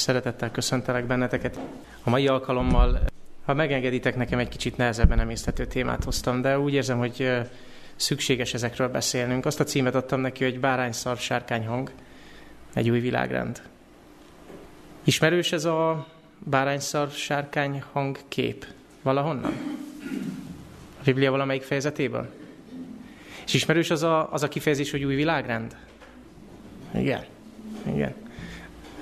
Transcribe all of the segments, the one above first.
Szeretettel köszöntelek benneteket. A mai alkalommal, ha megengeditek, nekem egy kicsit nehezebben emészthető témát hoztam, de úgy érzem, hogy szükséges ezekről beszélnünk. Azt a címet adtam neki, hogy bárányszar sárkányhang, egy új világrend. Ismerős ez a bárányszar sárkányhang kép valahonnan? A Biblia valamelyik fejezetéből? És ismerős az a, az a kifejezés, hogy új világrend? Igen. Igen.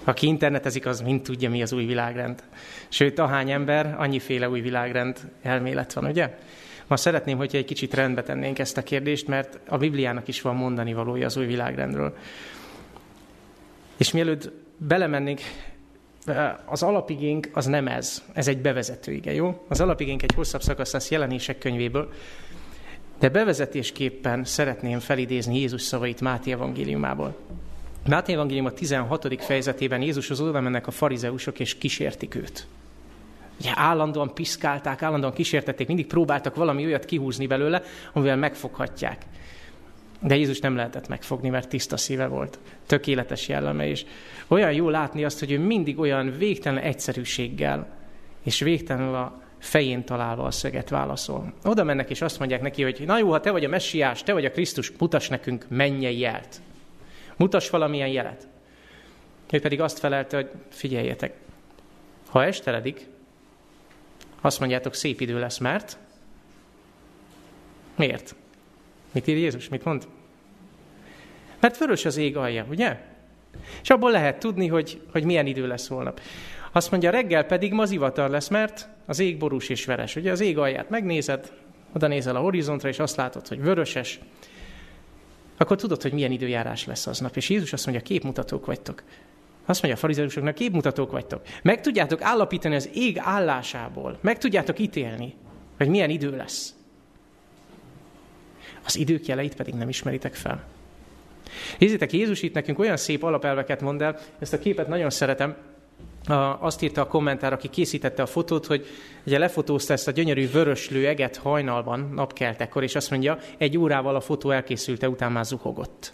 Aki internetezik, az mind tudja, mi az új világrend. Sőt, ahány ember, annyiféle új világrend elmélet van, ugye? Ma szeretném, hogyha egy kicsit rendbe tennénk ezt a kérdést, mert a Bibliának is van mondani valója az új világrendről. És mielőtt belemennénk, az alapigénk az nem ez, ez egy bevezető ige, jó? Az alapigénk egy hosszabb szakasz lesz jelenések könyvéből, de bevezetésképpen szeretném felidézni Jézus szavait Máté evangéliumából. Máté Evangélium a 16. fejezetében Jézushoz oda mennek a farizeusok, és kísértik őt. Ugye állandóan piszkálták, állandóan kísértették, mindig próbáltak valami olyat kihúzni belőle, amivel megfoghatják. De Jézus nem lehetett megfogni, mert tiszta szíve volt, tökéletes jelleme, és olyan jó látni azt, hogy ő mindig olyan végtelen egyszerűséggel, és végtelenül a fején találva a szöget válaszol. Oda mennek, és azt mondják neki, hogy na jó, ha te vagy a messiás, te vagy a Krisztus, mutass nekünk mennyei jelt. Mutass valamilyen jelet. Ő pedig azt felelte, hogy figyeljetek, ha esteledik, azt mondjátok, szép idő lesz, mert? Miért? Mit ír Jézus? Mit mond? Mert vörös az ég alja, ugye? És abból lehet tudni, hogy, hogy milyen idő lesz holnap. Azt mondja, reggel pedig ma zivatar lesz, mert az ég borús és veres. Ugye az ég alját megnézed, oda nézel a horizontra, és azt látod, hogy vöröses, akkor tudod, hogy milyen időjárás lesz aznap. És Jézus azt mondja, képmutatók vagytok. Azt mondja a farizeusoknak, képmutatók vagytok. Meg tudjátok állapítani az ég állásából. Meg tudjátok ítélni, hogy milyen idő lesz. Az idők jeleit pedig nem ismeritek fel. Nézzétek, Jézus itt nekünk olyan szép alapelveket mond el, ezt a képet nagyon szeretem, azt írta a kommentár, aki készítette a fotót, hogy ugye lefotózta ezt a gyönyörű vöröslő eget hajnalban, napkeltekor, és azt mondja, egy órával a fotó elkészülte, után már zuhogott.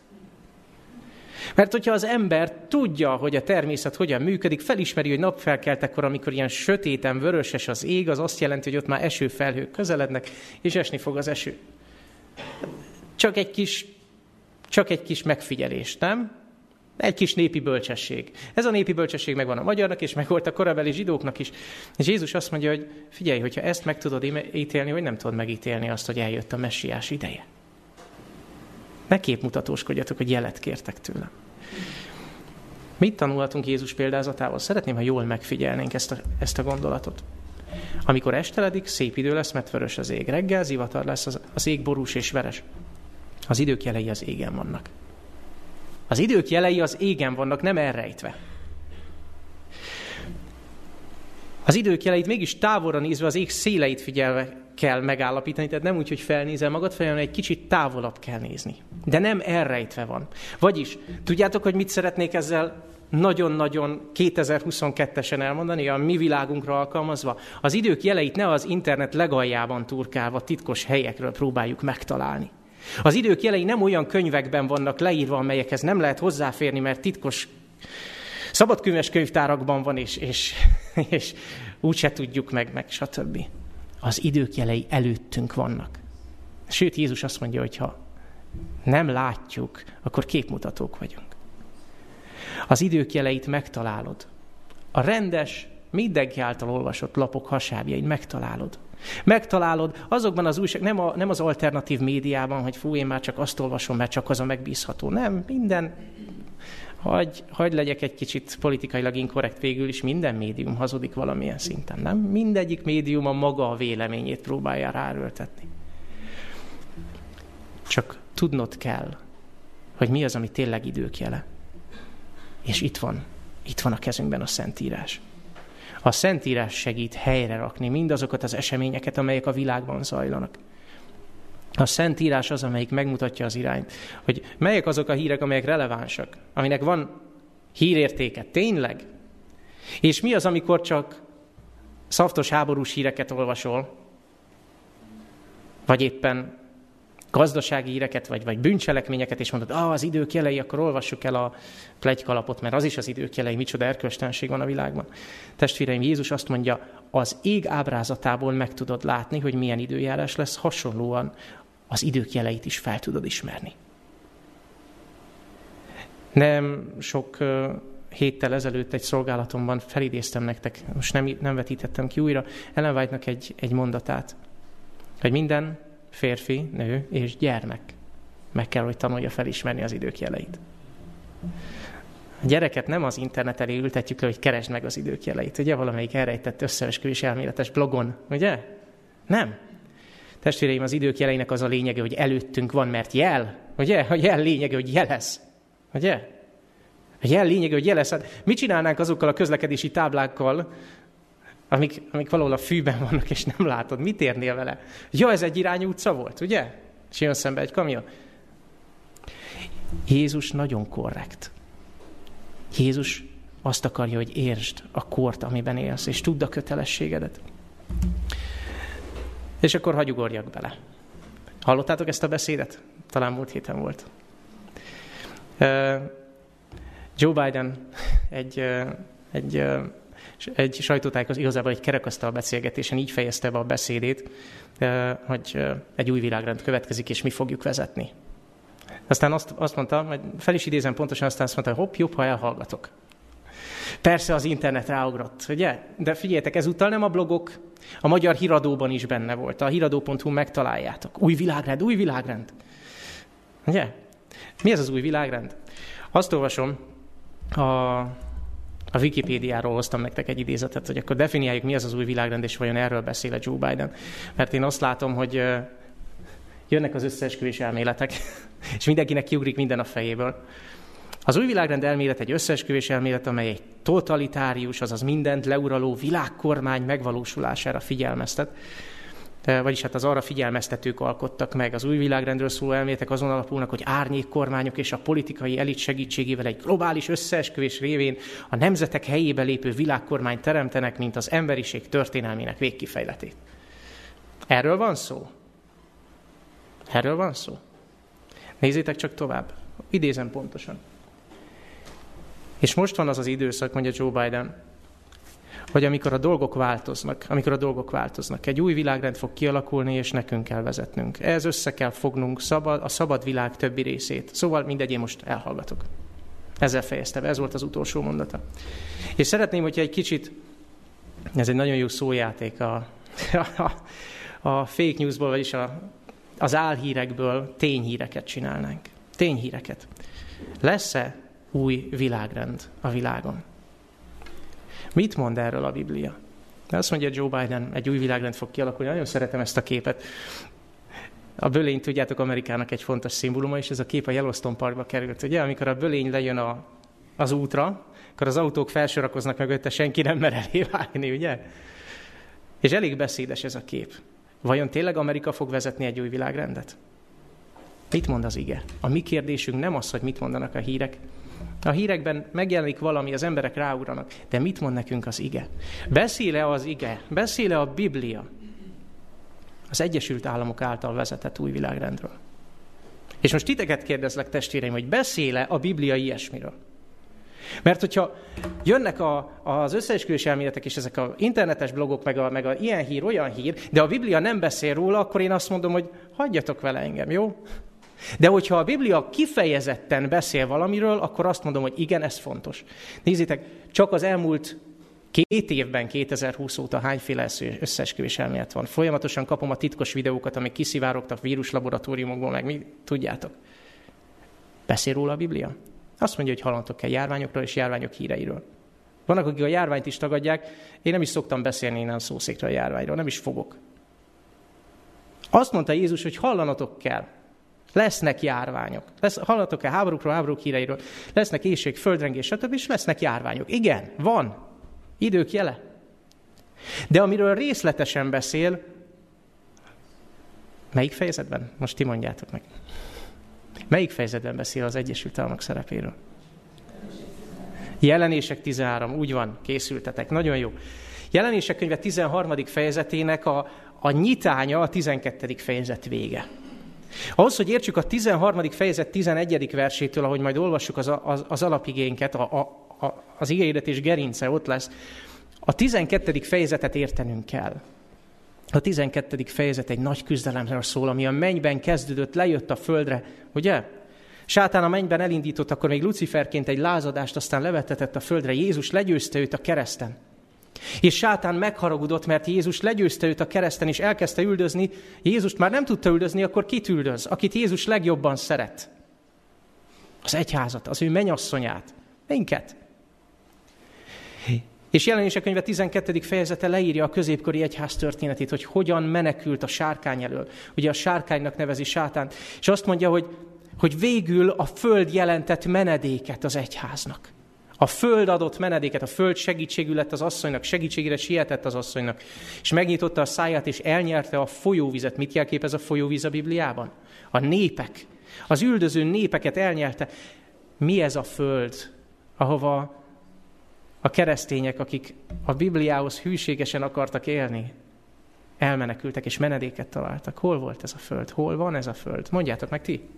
Mert hogyha az ember tudja, hogy a természet hogyan működik, felismeri, hogy napfelkeltekor, amikor ilyen sötéten vöröses az ég, az azt jelenti, hogy ott már esőfelhők közelednek, és esni fog az eső. Csak egy kis, csak egy kis megfigyelés, nem? Egy kis népi bölcsesség. Ez a népi bölcsesség megvan a magyarnak, és meg volt a korabeli zsidóknak is. És Jézus azt mondja, hogy figyelj, hogyha ezt meg tudod ítélni, hogy nem tudod megítélni azt, hogy eljött a messiás ideje. Ne képmutatóskodjatok, hogy jelet kértek tőlem. Mit tanulhatunk Jézus példázatával? Szeretném, ha jól megfigyelnénk ezt a, ezt a gondolatot. Amikor esteledik, szép idő lesz, mert vörös az ég. Reggel zivatar lesz, az, az ég borús és veres. Az idők jelei az égen vannak. Az idők jelei az égen vannak, nem elrejtve. Az idők jeleit mégis távolra nézve az ég széleit figyelve kell megállapítani, tehát nem úgy, hogy felnézel magad fel, hanem egy kicsit távolabb kell nézni. De nem elrejtve van. Vagyis, tudjátok, hogy mit szeretnék ezzel nagyon-nagyon 2022-esen elmondani, a mi világunkra alkalmazva? Az idők jeleit ne az internet legaljában turkálva titkos helyekről próbáljuk megtalálni. Az idők jelei nem olyan könyvekben vannak leírva, amelyekhez nem lehet hozzáférni, mert titkos szabadkönyves könyvtárakban van, és, és, és úgyse tudjuk meg, meg stb. Az idők jelei előttünk vannak. Sőt, Jézus azt mondja, hogy ha nem látjuk, akkor képmutatók vagyunk. Az idők jeleit megtalálod. A rendes, mindenki által olvasott lapok hasábjain megtalálod. Megtalálod azokban az újság, nem, a, nem az alternatív médiában, hogy fú, én már csak azt olvasom, mert csak az a megbízható. Nem, minden, hagy, hagy legyek egy kicsit politikailag inkorrekt végül is, minden médium hazudik valamilyen szinten, nem? Mindegyik médium a maga a véleményét próbálja ráerőltetni. Csak tudnod kell, hogy mi az, ami tényleg idők jele. És itt van, itt van a kezünkben a Szentírás. A Szentírás segít helyre rakni mindazokat az eseményeket, amelyek a világban zajlanak. A Szentírás az, amelyik megmutatja az irányt, hogy melyek azok a hírek, amelyek relevánsak, aminek van hírértéke, tényleg. És mi az, amikor csak szaftos háborús híreket olvasol, vagy éppen gazdasági híreket, vagy, vagy bűncselekményeket, és mondod, ah, az idők jelei, akkor olvassuk el a plegykalapot, mert az is az idők jelei, micsoda erkölcstenség van a világban. Testvéreim, Jézus azt mondja, az ég ábrázatából meg tudod látni, hogy milyen időjárás lesz, hasonlóan az idők jeleit is fel tudod ismerni. Nem sok héttel ezelőtt egy szolgálatomban felidéztem nektek, most nem, nem vetítettem ki újra, Ellen White-nak egy, egy mondatát, hogy minden férfi, nő és gyermek meg kell, hogy tanulja felismerni az idők jeleit. A gyereket nem az internet elé ültetjük le, hogy keresd meg az idők jeleit. Ugye valamelyik elrejtett összeesküvés elméletes blogon, ugye? Nem. Testvéreim, az idők jeleinek az a lényege, hogy előttünk van, mert jel. Ugye? A jel lényege, hogy jelez. Ugye? A jel lényege, hogy jelez. Hát mit csinálnánk azokkal a közlekedési táblákkal, amik, amik valahol a fűben vannak, és nem látod? Mit érnél vele? Ja, ez egy irányú utca volt, ugye? És jön szembe egy kamion. Jézus nagyon korrekt. Jézus azt akarja, hogy értsd a kort, amiben élsz, és tudd a kötelességedet. És akkor hagyugorjak bele. Hallottátok ezt a beszédet? Talán múlt héten volt. Joe Biden egy, egy, egy sajtótájékoztató, igazából egy kerekasztal beszélgetésen így fejezte be a beszédét, hogy egy új világrend következik, és mi fogjuk vezetni. Aztán azt, azt mondta, majd fel is idézem pontosan, aztán azt mondta, hopp, jobb, ha elhallgatok. Persze az internet ráugrott, ugye? De figyeljetek, ezúttal nem a blogok, a magyar híradóban is benne volt. A híradó.hu megtaláljátok. Új világrend, új világrend. Ugye? Mi ez az új világrend? Azt olvasom, a, a Wikipédiáról hoztam nektek egy idézetet, hogy akkor definiáljuk, mi az az új világrend, és vajon erről beszél a Joe Biden. Mert én azt látom, hogy jönnek az összeesküvés elméletek, és mindenkinek kiugrik minden a fejéből. Az új világrend elmélet egy összeesküvés elmélet, amely egy totalitárius, azaz mindent leuraló világkormány megvalósulására figyelmeztet. Vagyis hát az arra figyelmeztetők alkottak meg. Az új világrendről szóló elméletek azon alapulnak, hogy árnyék kormányok és a politikai elit segítségével egy globális összeesküvés révén a nemzetek helyébe lépő világkormány teremtenek, mint az emberiség történelmének végkifejletét. Erről van szó? Erről van szó? Nézzétek csak tovább. Idézem pontosan. És most van az az időszak, mondja Joe Biden, hogy amikor a dolgok változnak, amikor a dolgok változnak, egy új világrend fog kialakulni, és nekünk kell vezetnünk. Ez össze kell fognunk szabad, a szabad világ többi részét. Szóval mindegy, én most elhallgatok. Ezzel fejezte be, ez volt az utolsó mondata. És szeretném, hogyha egy kicsit, ez egy nagyon jó szójáték a, a, a fake newsból, vagyis a, az álhírekből tényhíreket csinálnánk. Tényhíreket. Lesz-e új világrend a világon. Mit mond erről a Biblia? Azt mondja Joe Biden, egy új világrend fog kialakulni. Nagyon szeretem ezt a képet. A bölény, tudjátok, Amerikának egy fontos szimbóluma, és ez a kép a Yellowstone Parkba került. Ugye, amikor a bölény lejön a, az útra, akkor az autók felsorakoznak mögötte, senki nem mer elé vágni, ugye? És elég beszédes ez a kép. Vajon tényleg Amerika fog vezetni egy új világrendet? Mit mond az ige? A mi kérdésünk nem az, hogy mit mondanak a hírek, a hírekben megjelenik valami, az emberek ráugranak. De mit mond nekünk az ige? Beszéle az ige? Beszéle a Biblia? Az Egyesült Államok által vezetett új világrendről. És most titeket kérdezlek, testvéreim, hogy beszéle a Biblia ilyesmiről? Mert hogyha jönnek a, az összeesküvés elméletek és ezek a internetes blogok, meg a, meg a ilyen hír, olyan hír, de a Biblia nem beszél róla, akkor én azt mondom, hogy hagyjatok vele engem, jó? De hogyha a Biblia kifejezetten beszél valamiről, akkor azt mondom, hogy igen, ez fontos. Nézzétek, csak az elmúlt két évben, 2020 óta hányféle összeesküvés elmélet van. Folyamatosan kapom a titkos videókat, amik kiszivárogtak víruslaboratóriumokból, meg mi tudjátok. Beszél róla a Biblia? Azt mondja, hogy hallantok kell járványokról és járványok híreiről. Vannak, akik a járványt is tagadják, én nem is szoktam beszélni innen szószékről a járványról, nem is fogok. Azt mondta Jézus, hogy hallanatok kell. Lesznek járványok. Lesz, hallatok-e háborúkról, háborúk híreiről? Lesznek éjség, földrengés, stb. és lesznek járványok. Igen, van. Idők jele. De amiről részletesen beszél, melyik fejezetben? Most ti mondjátok meg. Melyik fejezetben beszél az Egyesült Államok szerepéről? Jelenések 13, úgy van, készültetek, nagyon jó. Jelenések könyve 13. fejezetének a, a nyitánya a 12. fejezet vége. Ahhoz, hogy értsük a 13. fejezet 11. versétől, ahogy majd olvassuk az, az, az alapigénket, a, a, a, az és gerince ott lesz, a 12. fejezetet értenünk kell. A 12. fejezet egy nagy küzdelemről szól, ami a mennyben kezdődött, lejött a földre, ugye? Sátán a mennyben elindított, akkor még Luciferként egy lázadást, aztán levetetett a földre. Jézus legyőzte őt a kereszten. És sátán megharagudott, mert Jézus legyőzte őt a kereszten, és elkezdte üldözni. Jézust már nem tudta üldözni, akkor kit üldöz? Akit Jézus legjobban szeret. Az egyházat, az ő menyasszonyát. Minket. És jelenések könyve 12. fejezete leírja a középkori egyház történetét, hogy hogyan menekült a sárkány elől. Ugye a sárkánynak nevezi sátánt. És azt mondja, hogy, hogy végül a föld jelentett menedéket az egyháznak. A föld adott menedéket, a föld segítségű lett az asszonynak, segítségére sietett az asszonynak, és megnyitotta a száját, és elnyerte a folyóvizet. Mit jelképez a folyóvíz a Bibliában? A népek. Az üldöző népeket elnyerte. Mi ez a föld, ahova a keresztények, akik a Bibliához hűségesen akartak élni, elmenekültek és menedéket találtak. Hol volt ez a föld? Hol van ez a föld? Mondjátok meg ti.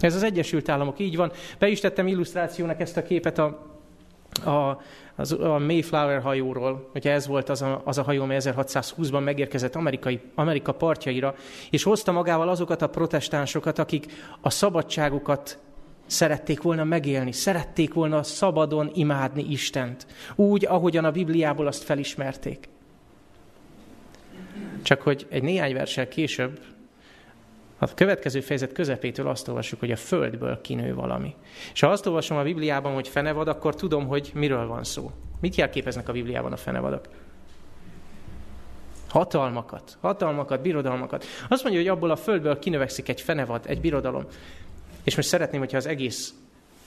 Ez az Egyesült Államok, így van. Be is tettem illusztrációnak ezt a képet a, a, az, a Mayflower hajóról, hogy ez volt az a, az a hajó, amely 1620-ban megérkezett Amerikai, Amerika partjaira, és hozta magával azokat a protestánsokat, akik a szabadságukat szerették volna megélni, szerették volna szabadon imádni Istent, úgy, ahogyan a Bibliából azt felismerték. Csak hogy egy néhány versel később, a következő fejezet közepétől azt olvassuk, hogy a földből kinő valami. És ha azt olvasom a Bibliában, hogy fenevad, akkor tudom, hogy miről van szó. Mit jelképeznek a Bibliában a fenevadak? Hatalmakat, hatalmakat, birodalmakat. Azt mondja, hogy abból a földből kinövekszik egy fenevad, egy birodalom. És most szeretném, hogyha az egész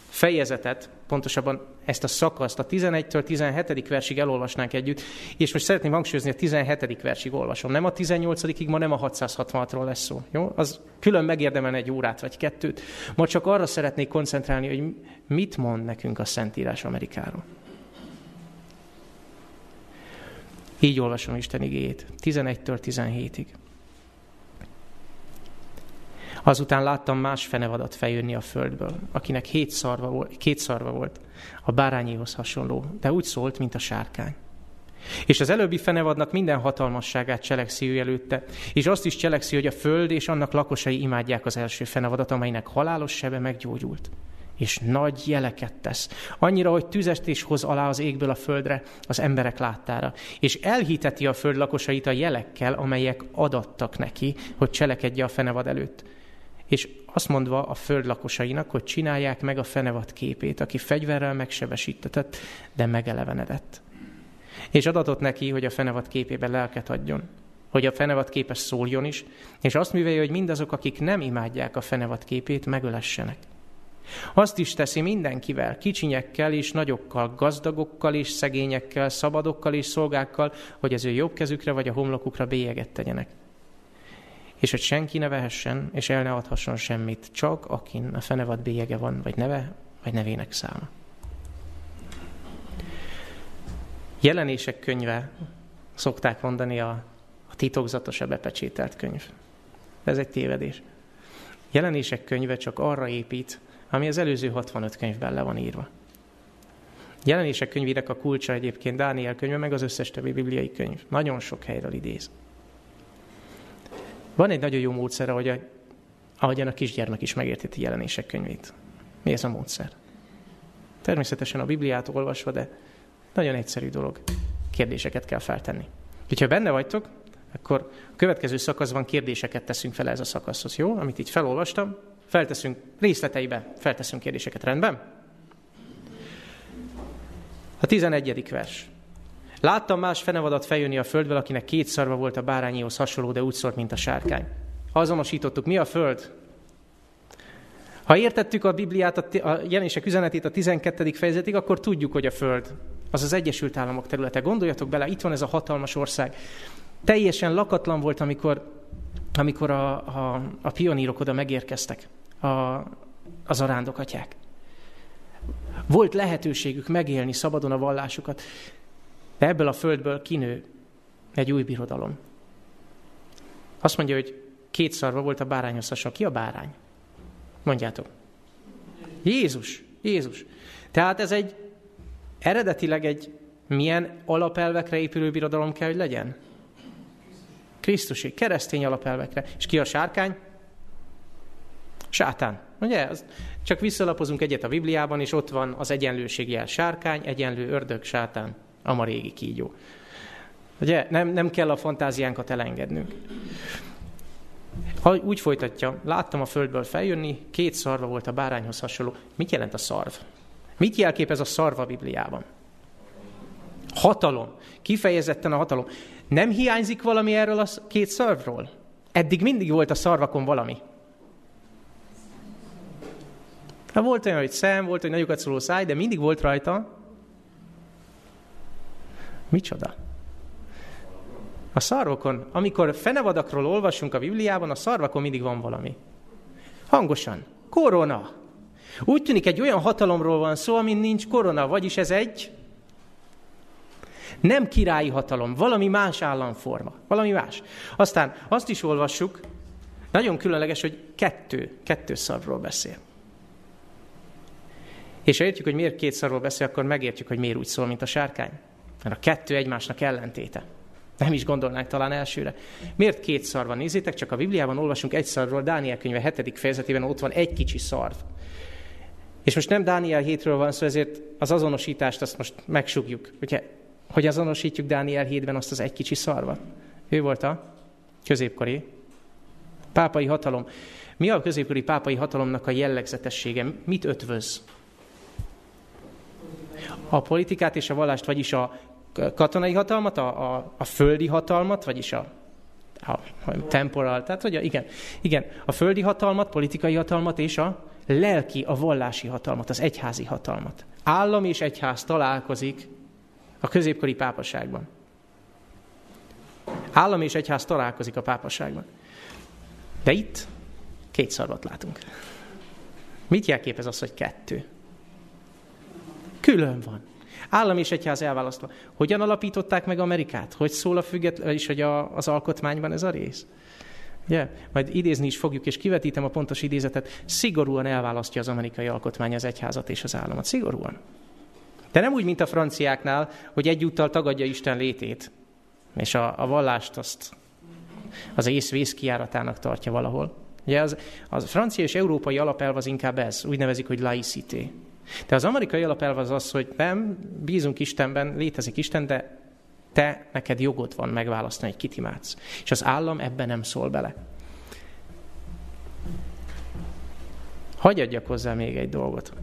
fejezetet, pontosabban ezt a szakaszt a 11-től 17. versig elolvasnánk együtt, és most szeretném hangsúlyozni, a 17. versig olvasom. Nem a 18-ig, ma nem a 666-ról lesz szó. Jó? Az külön megérdemelne egy órát vagy kettőt. Ma csak arra szeretnék koncentrálni, hogy mit mond nekünk a Szentírás Amerikáról. Így olvasom Isten igéjét, 11-től 17-ig. Azután láttam más fenevadat feljönni a földből, akinek hét szarva, volt, két szarva volt, a bárányihoz hasonló, de úgy szólt, mint a sárkány. És az előbbi fenevadnak minden hatalmasságát cselekszi ő előtte, és azt is cselekszi, hogy a föld és annak lakosai imádják az első fenevadat, amelynek halálos sebe meggyógyult. És nagy jeleket tesz, annyira, hogy tüzest is hoz alá az égből a földre, az emberek láttára, és elhiteti a föld lakosait a jelekkel, amelyek adattak neki, hogy cselekedje a fenevad előtt és azt mondva a föld lakosainak, hogy csinálják meg a fenevad képét, aki fegyverrel megsebesítetett, de megelevenedett. És adatot neki, hogy a fenevad képében lelket adjon, hogy a fenevad képes szóljon is, és azt művelje, hogy mindazok, akik nem imádják a fenevad képét, megölessenek. Azt is teszi mindenkivel, kicsinyekkel és nagyokkal, gazdagokkal és szegényekkel, szabadokkal és szolgákkal, hogy az ő jobb kezükre vagy a homlokukra bélyeget tegyenek és hogy senki ne vehessen, és el ne adhasson semmit, csak akin a fenevad bélyege van, vagy neve, vagy nevének száma. Jelenések könyve, szokták mondani a, a titokzatos, a bepecsételt könyv. Ez egy tévedés. Jelenések könyve csak arra épít, ami az előző 65 könyvben le van írva. Jelenések könyvének a kulcsa egyébként Dániel könyve, meg az összes többi bibliai könyv. Nagyon sok helyről idéz. Van egy nagyon jó módszer, ahogy a, ahogyan a kisgyermek is megérteti jelenések könyvét. Mi ez a módszer? Természetesen a Bibliát olvasva, de nagyon egyszerű dolog. Kérdéseket kell feltenni. Úgyhogy ha benne vagytok, akkor a következő szakaszban kérdéseket teszünk fel ez a szakaszhoz, jó? Amit így felolvastam, felteszünk részleteibe, felteszünk kérdéseket, rendben? A 11. vers. Láttam más fenevadat feljönni a földből, akinek két szarva volt a bárányihoz hasonló, de úgy szólt, mint a sárkány. Azonosítottuk, mi a föld? Ha értettük a Bibliát, a jelenések üzenetét a 12. fejezetig, akkor tudjuk, hogy a föld az az Egyesült Államok területe. Gondoljatok bele, itt van ez a hatalmas ország. Teljesen lakatlan volt, amikor, amikor a, a, a pionírok oda megérkeztek, a, az arándokatyák. Volt lehetőségük megélni szabadon a vallásukat. Ebből a földből kinő egy új birodalom. Azt mondja, hogy két szarva volt a bárányhoz hasonló. Ki a bárány? Mondjátok. Jézus. Jézus. Tehát ez egy eredetileg egy milyen alapelvekre épülő birodalom kell, hogy legyen? Krisztusi, keresztény alapelvekre. És ki a sárkány? Sátán. Ugye? Csak visszalapozunk egyet a Bibliában, és ott van az egyenlőség jel. Sárkány, egyenlő, ördög, sátán, ama régi kígyó. Ugye? Nem, nem kell a fantáziánkat elengednünk. Ha úgy folytatja, láttam a földből feljönni, két szarva volt a bárányhoz hasonló. Mit jelent a szarv? Mit jelképez a szarva Bibliában? Hatalom. Kifejezetten a hatalom. Nem hiányzik valami erről a két szarvról? Eddig mindig volt a szarvakon valami. Ha volt olyan, hogy szem, volt, hogy nagyokat szóló száj, de mindig volt rajta. Micsoda? A szarvokon, amikor fenevadakról olvasunk a Bibliában, a szarvakon mindig van valami. Hangosan. Korona. Úgy tűnik, egy olyan hatalomról van szó, amin nincs korona, vagyis ez egy nem királyi hatalom, valami más államforma, valami más. Aztán azt is olvassuk, nagyon különleges, hogy kettő, kettő szarvról beszél. És ha értjük, hogy miért két szarról beszél, akkor megértjük, hogy miért úgy szól, mint a sárkány. Mert a kettő egymásnak ellentéte. Nem is gondolnánk talán elsőre. Miért két szar van? Nézzétek, csak a Bibliában olvasunk egy szarról, Dániel könyve 7. fejezetében ott van egy kicsi szarv. És most nem Dániel hétről van szó, ezért az azonosítást azt most megsugjuk. Ugye, hogy azonosítjuk Dániel hétben azt az egy kicsi szarvat. Ő volt a középkori pápai hatalom. Mi a középkori pápai hatalomnak a jellegzetessége? Mit ötvöz? A politikát és a vallást, vagyis a katonai hatalmat, a, a, a földi hatalmat, vagyis a, a, a temporal, tehát hogy a, igen, igen, a földi hatalmat, politikai hatalmat és a lelki, a vallási hatalmat, az egyházi hatalmat. Állam és egyház találkozik a középkori pápaságban. Állam és egyház találkozik a pápaságban. De itt két szarvat látunk. Mit jelképez az, hogy kettő? Külön van. Állam és egyház elválasztva. Hogyan alapították meg Amerikát? Hogy szól a független, és hogy a, az alkotmányban ez a rész? Ugye? Majd idézni is fogjuk, és kivetítem a pontos idézetet. Szigorúan elválasztja az amerikai alkotmány az egyházat és az államot. Szigorúan. De nem úgy, mint a franciáknál, hogy egyúttal tagadja Isten létét, és a, a vallást azt az ész kiáratának tartja valahol. Ugye az, az francia és európai alapelv az inkább ez, úgy nevezik, hogy laicité. De az amerikai alapelv az az, hogy nem, bízunk Istenben, létezik Isten, de te, neked jogod van megválasztani, hogy kit imádsz. És az állam ebben nem szól bele. Hagy adjak hozzá még egy dolgot.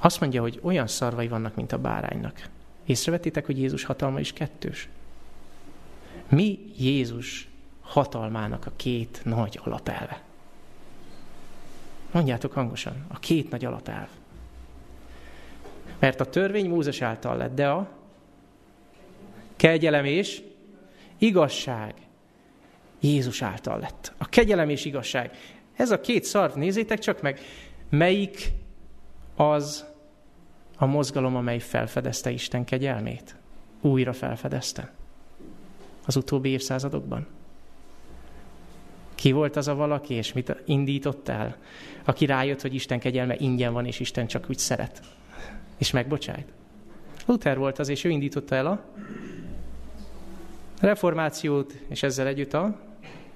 Azt mondja, hogy olyan szarvai vannak, mint a báránynak. Észrevettétek, hogy Jézus hatalma is kettős? Mi Jézus hatalmának a két nagy alapelve? Mondjátok hangosan, a két nagy alapelv. Mert a törvény Mózes által lett, de a kegyelem és igazság Jézus által lett. A kegyelem és igazság. Ez a két szarv, nézzétek csak meg, melyik az a mozgalom, amely felfedezte Isten kegyelmét. Újra felfedezte. Az utóbbi évszázadokban. Ki volt az a valaki, és mit indított el? Aki rájött, hogy Isten kegyelme ingyen van, és Isten csak úgy szeret. És megbocsájt. Luther volt az, és ő indította el a reformációt, és ezzel együtt a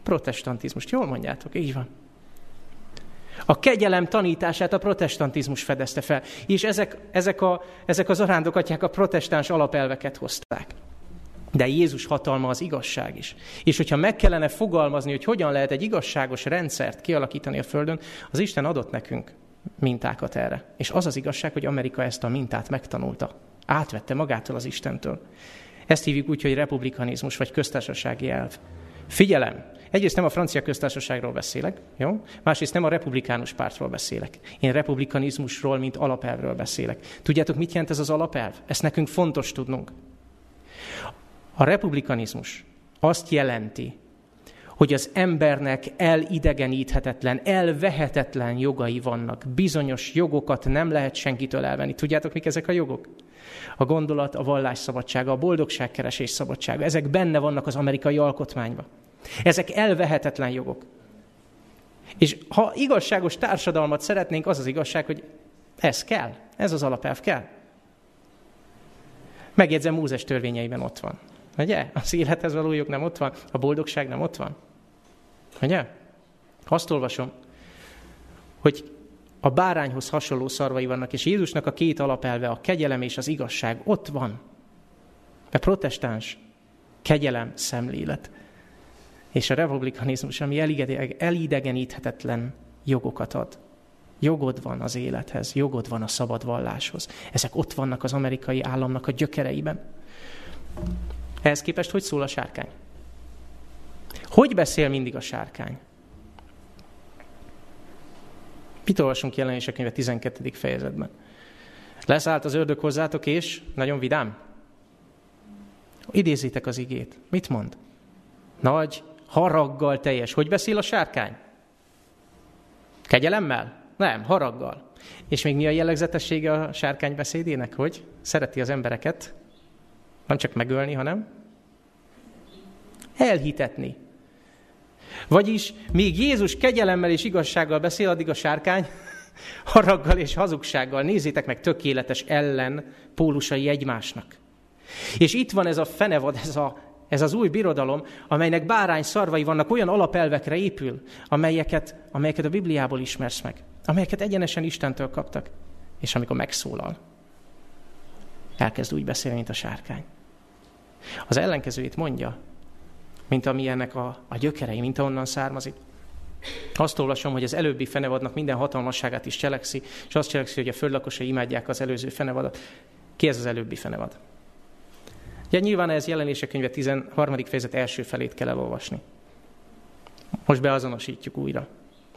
protestantizmust. Jól mondjátok, így van. A kegyelem tanítását a protestantizmus fedezte fel, és ezek, ezek, a, ezek az arándokatyák a protestáns alapelveket hozták. De Jézus hatalma az igazság is. És hogyha meg kellene fogalmazni, hogy hogyan lehet egy igazságos rendszert kialakítani a Földön, az Isten adott nekünk mintákat erre. És az az igazság, hogy Amerika ezt a mintát megtanulta. Átvette magától az Istentől. Ezt hívjuk úgy, hogy republikanizmus, vagy köztársasági elv. Figyelem! Egyrészt nem a francia köztársaságról beszélek, jó? Másrészt nem a republikánus pártról beszélek. Én republikanizmusról, mint alapelvről beszélek. Tudjátok, mit jelent ez az alapelv? Ezt nekünk fontos tudnunk. A republikanizmus azt jelenti, hogy az embernek elidegeníthetetlen, elvehetetlen jogai vannak. Bizonyos jogokat nem lehet senkitől elvenni. Tudjátok, mik ezek a jogok? A gondolat, a vallás szabadsága, a boldogságkeresés szabadsága. Ezek benne vannak az amerikai alkotmányban. Ezek elvehetetlen jogok. És ha igazságos társadalmat szeretnénk, az az igazság, hogy ez kell, ez az alapelv kell. Megjegyzem, Mózes törvényeiben ott van. Ugye? Az élethez való jog nem ott van, a boldogság nem ott van. Ugye? Azt olvasom, hogy a bárányhoz hasonló szarvai vannak, és Jézusnak a két alapelve, a kegyelem és az igazság ott van. A protestáns kegyelem szemlélet. És a republikanizmus, ami elidegeníthetetlen jogokat ad. Jogod van az élethez, jogod van a szabad valláshoz. Ezek ott vannak az amerikai államnak a gyökereiben. Ehhez képest hogy szól a sárkány? Hogy beszél mindig a sárkány? Mit olvasunk jelenések könyve 12. fejezetben? Leszállt az ördög hozzátok, és nagyon vidám. Idézitek az igét. Mit mond? Nagy, haraggal teljes. Hogy beszél a sárkány? Kegyelemmel? Nem, haraggal. És még mi a jellegzetessége a sárkány beszédének? Hogy szereti az embereket, nem csak megölni, hanem elhitetni. Vagyis még Jézus kegyelemmel és igazsággal beszél, addig a sárkány haraggal és hazugsággal. Nézzétek meg, tökéletes ellen pólusai egymásnak. És itt van ez a fenevad, ez, a, ez az új birodalom, amelynek bárány szarvai vannak, olyan alapelvekre épül, amelyeket, amelyeket a Bibliából ismersz meg, amelyeket egyenesen Istentől kaptak. És amikor megszólal, elkezd úgy beszélni, mint a sárkány. Az ellenkezőjét mondja, mint ami ennek a, a gyökerei, mint ahonnan származik. Azt olvasom, hogy az előbbi fenevadnak minden hatalmasságát is cselekszi, és azt cselekszi, hogy a földlakosai imádják az előző fenevadat. Ki ez az előbbi fenevad? Ugye nyilván ez jelenések könyve 13. fejezet első felét kell elolvasni. Most beazonosítjuk újra.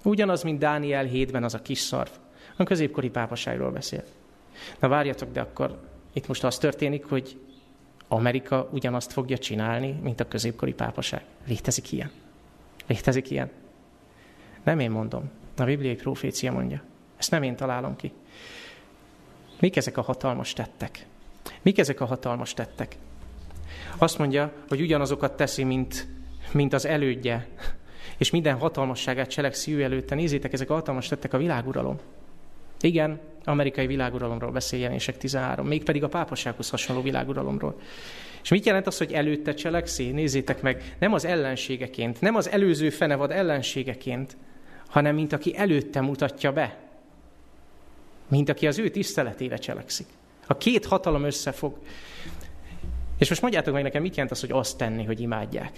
Ugyanaz, mint Dániel 7-ben az a kis szarv. A középkori pápaságról beszél. Na várjatok, de akkor itt most az történik, hogy Amerika ugyanazt fogja csinálni, mint a középkori pápaság. Létezik ilyen? Létezik ilyen? Nem én mondom. A bibliai profécia mondja. Ezt nem én találom ki. Mik ezek a hatalmas tettek? Mik ezek a hatalmas tettek? Azt mondja, hogy ugyanazokat teszi, mint, mint az elődje, és minden hatalmasságát cselekszi ő előtte. Nézzétek, ezek a hatalmas tettek a világuralom. Igen, amerikai világuralomról beszél jelenések 13, mégpedig a pápasághoz hasonló világuralomról. És mit jelent az, hogy előtte cselekszi? Nézzétek meg, nem az ellenségeként, nem az előző fenevad ellenségeként, hanem mint aki előtte mutatja be. Mint aki az ő tiszteletére cselekszik. A két hatalom összefog. És most mondjátok meg nekem, mit jelent az, hogy azt tenni, hogy imádják?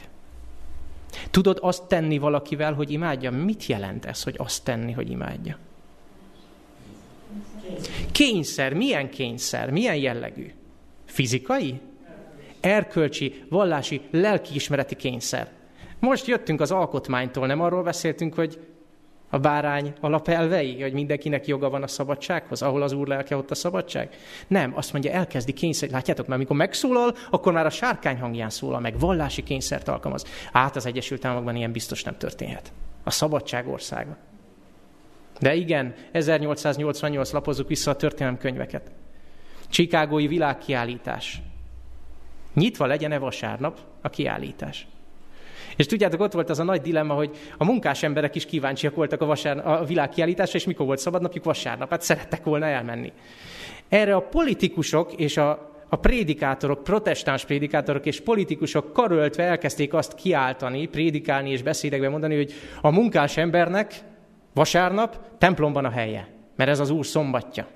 Tudod azt tenni valakivel, hogy imádja? Mit jelent ez, hogy azt tenni, hogy imádja? Kényszer, milyen kényszer, milyen jellegű? Fizikai? Erkölcsi, vallási, lelkiismereti kényszer. Most jöttünk az alkotmánytól, nem arról beszéltünk, hogy a bárány alapelvei, hogy mindenkinek joga van a szabadsághoz, ahol az úr lelke, ott a szabadság? Nem, azt mondja, elkezdi kényszer. Látjátok, mert amikor megszólal, akkor már a sárkány hangján szólal meg, vallási kényszert alkalmaz. Át az Egyesült Államokban ilyen biztos nem történhet. A szabadság országa. De igen, 1888 lapozzuk vissza a történelemkönyveket. Csikágói világkiállítás. Nyitva legyen-e vasárnap a kiállítás? És tudjátok, ott volt az a nagy dilemma, hogy a munkás emberek is kíváncsiak voltak a, vasár, a világkiállításra, és mikor volt szabadnapjuk? Vasárnap. Hát szerettek volna elmenni. Erre a politikusok és a, a prédikátorok, protestáns prédikátorok és politikusok karöltve elkezdték azt kiáltani, prédikálni és beszédekben mondani, hogy a munkás embernek Vasárnap templomban a helye, mert ez az Úr szombatja.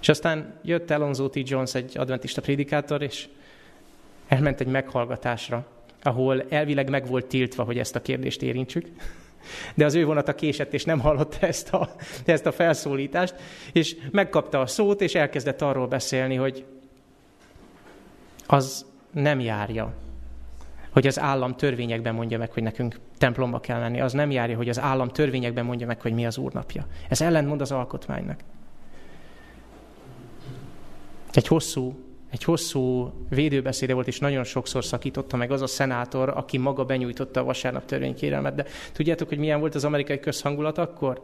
És aztán jött Alonzo T. Jones, egy adventista prédikátor, és elment egy meghallgatásra, ahol elvileg meg volt tiltva, hogy ezt a kérdést érintsük. De az ő vonata késett, és nem hallotta ezt a, ezt a felszólítást, és megkapta a szót, és elkezdett arról beszélni, hogy az nem járja hogy az állam törvényekben mondja meg, hogy nekünk templomba kell menni. Az nem járja, hogy az állam törvényekben mondja meg, hogy mi az úrnapja. Ez ellentmond az alkotmánynak. Egy hosszú, egy hosszú védőbeszéde volt, és nagyon sokszor szakította meg az a szenátor, aki maga benyújtotta a vasárnap törvénykérelmet. De tudjátok, hogy milyen volt az amerikai közhangulat akkor?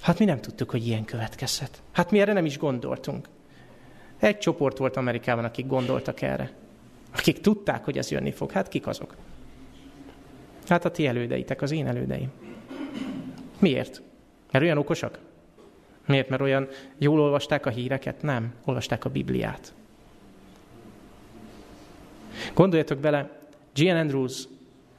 Hát mi nem tudtuk, hogy ilyen következhet. Hát mi erre nem is gondoltunk. Egy csoport volt Amerikában, akik gondoltak erre. Akik tudták, hogy ez jönni fog. Hát kik azok? Hát a ti elődeitek, az én elődeim. Miért? Mert olyan okosak? Miért? Mert olyan jól olvasták a híreket? Nem. Olvasták a Bibliát. Gondoljatok bele, Gian Andrews,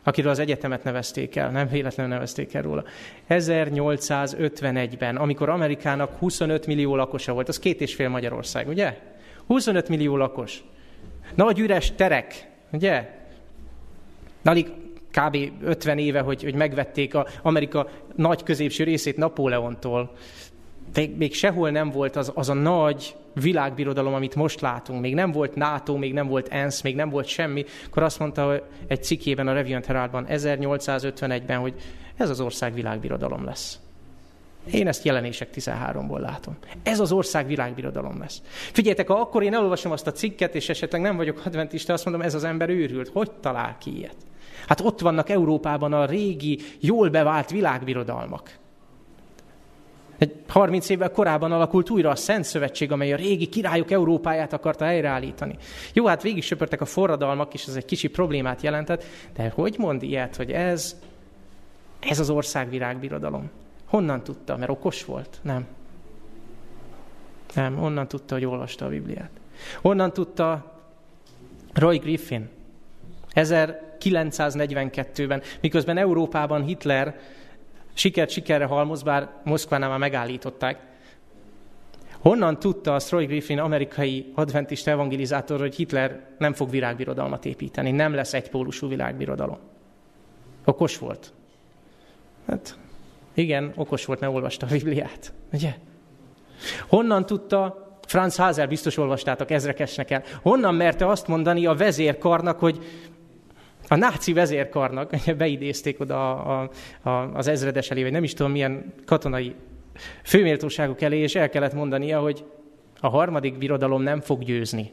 akiről az egyetemet nevezték el, nem véletlenül nevezték el róla. 1851-ben, amikor Amerikának 25 millió lakosa volt, az két és fél Magyarország, ugye? 25 millió lakos. Nagy üres terek, ugye? Alig kb. 50 éve, hogy, hogy megvették a Amerika nagy középső részét Napóleontól. Még, még sehol nem volt az, az a nagy világbirodalom, amit most látunk. Még nem volt NATO, még nem volt ENSZ, még nem volt semmi. Akkor azt mondta egy cikkében a Review Heraldban 1851-ben, hogy ez az ország világbirodalom lesz. Én ezt jelenések 13-ból látom. Ez az ország világbirodalom lesz. Figyeljetek, ha akkor én elolvasom azt a cikket, és esetleg nem vagyok adventista, azt mondom, ez az ember őrült. Hogy talál ki ilyet? Hát ott vannak Európában a régi, jól bevált világbirodalmak. Egy 30 évvel korábban alakult újra a Szent Szövetség, amely a régi királyok Európáját akarta helyreállítani. Jó, hát végig söpörtek a forradalmak, és ez egy kicsi problémát jelentett, de hogy mond ilyet, hogy ez, ez az ország világbirodalom? Honnan tudta? Mert okos volt? Nem. Nem, onnan tudta, hogy olvasta a Bibliát. Onnan tudta Roy Griffin 1942-ben, miközben Európában Hitler sikert sikerre halmoz, bár Moszkvánál már megállították. Honnan tudta a Roy Griffin, amerikai adventista evangelizátor, hogy Hitler nem fog világbirodalmat építeni, nem lesz egypólusú világbirodalom? Okos volt. Hát igen, okos volt, mert olvasta a Bibliát. Ugye? Honnan tudta, Franz Hazer, biztos olvastátok, ezrekesnek el, honnan merte azt mondani a vezérkarnak, hogy a náci vezérkarnak, beidézték oda a, a, a, az ezredes elé, vagy nem is tudom milyen katonai főméltóságok elé, és el kellett mondania, hogy a harmadik birodalom nem fog győzni.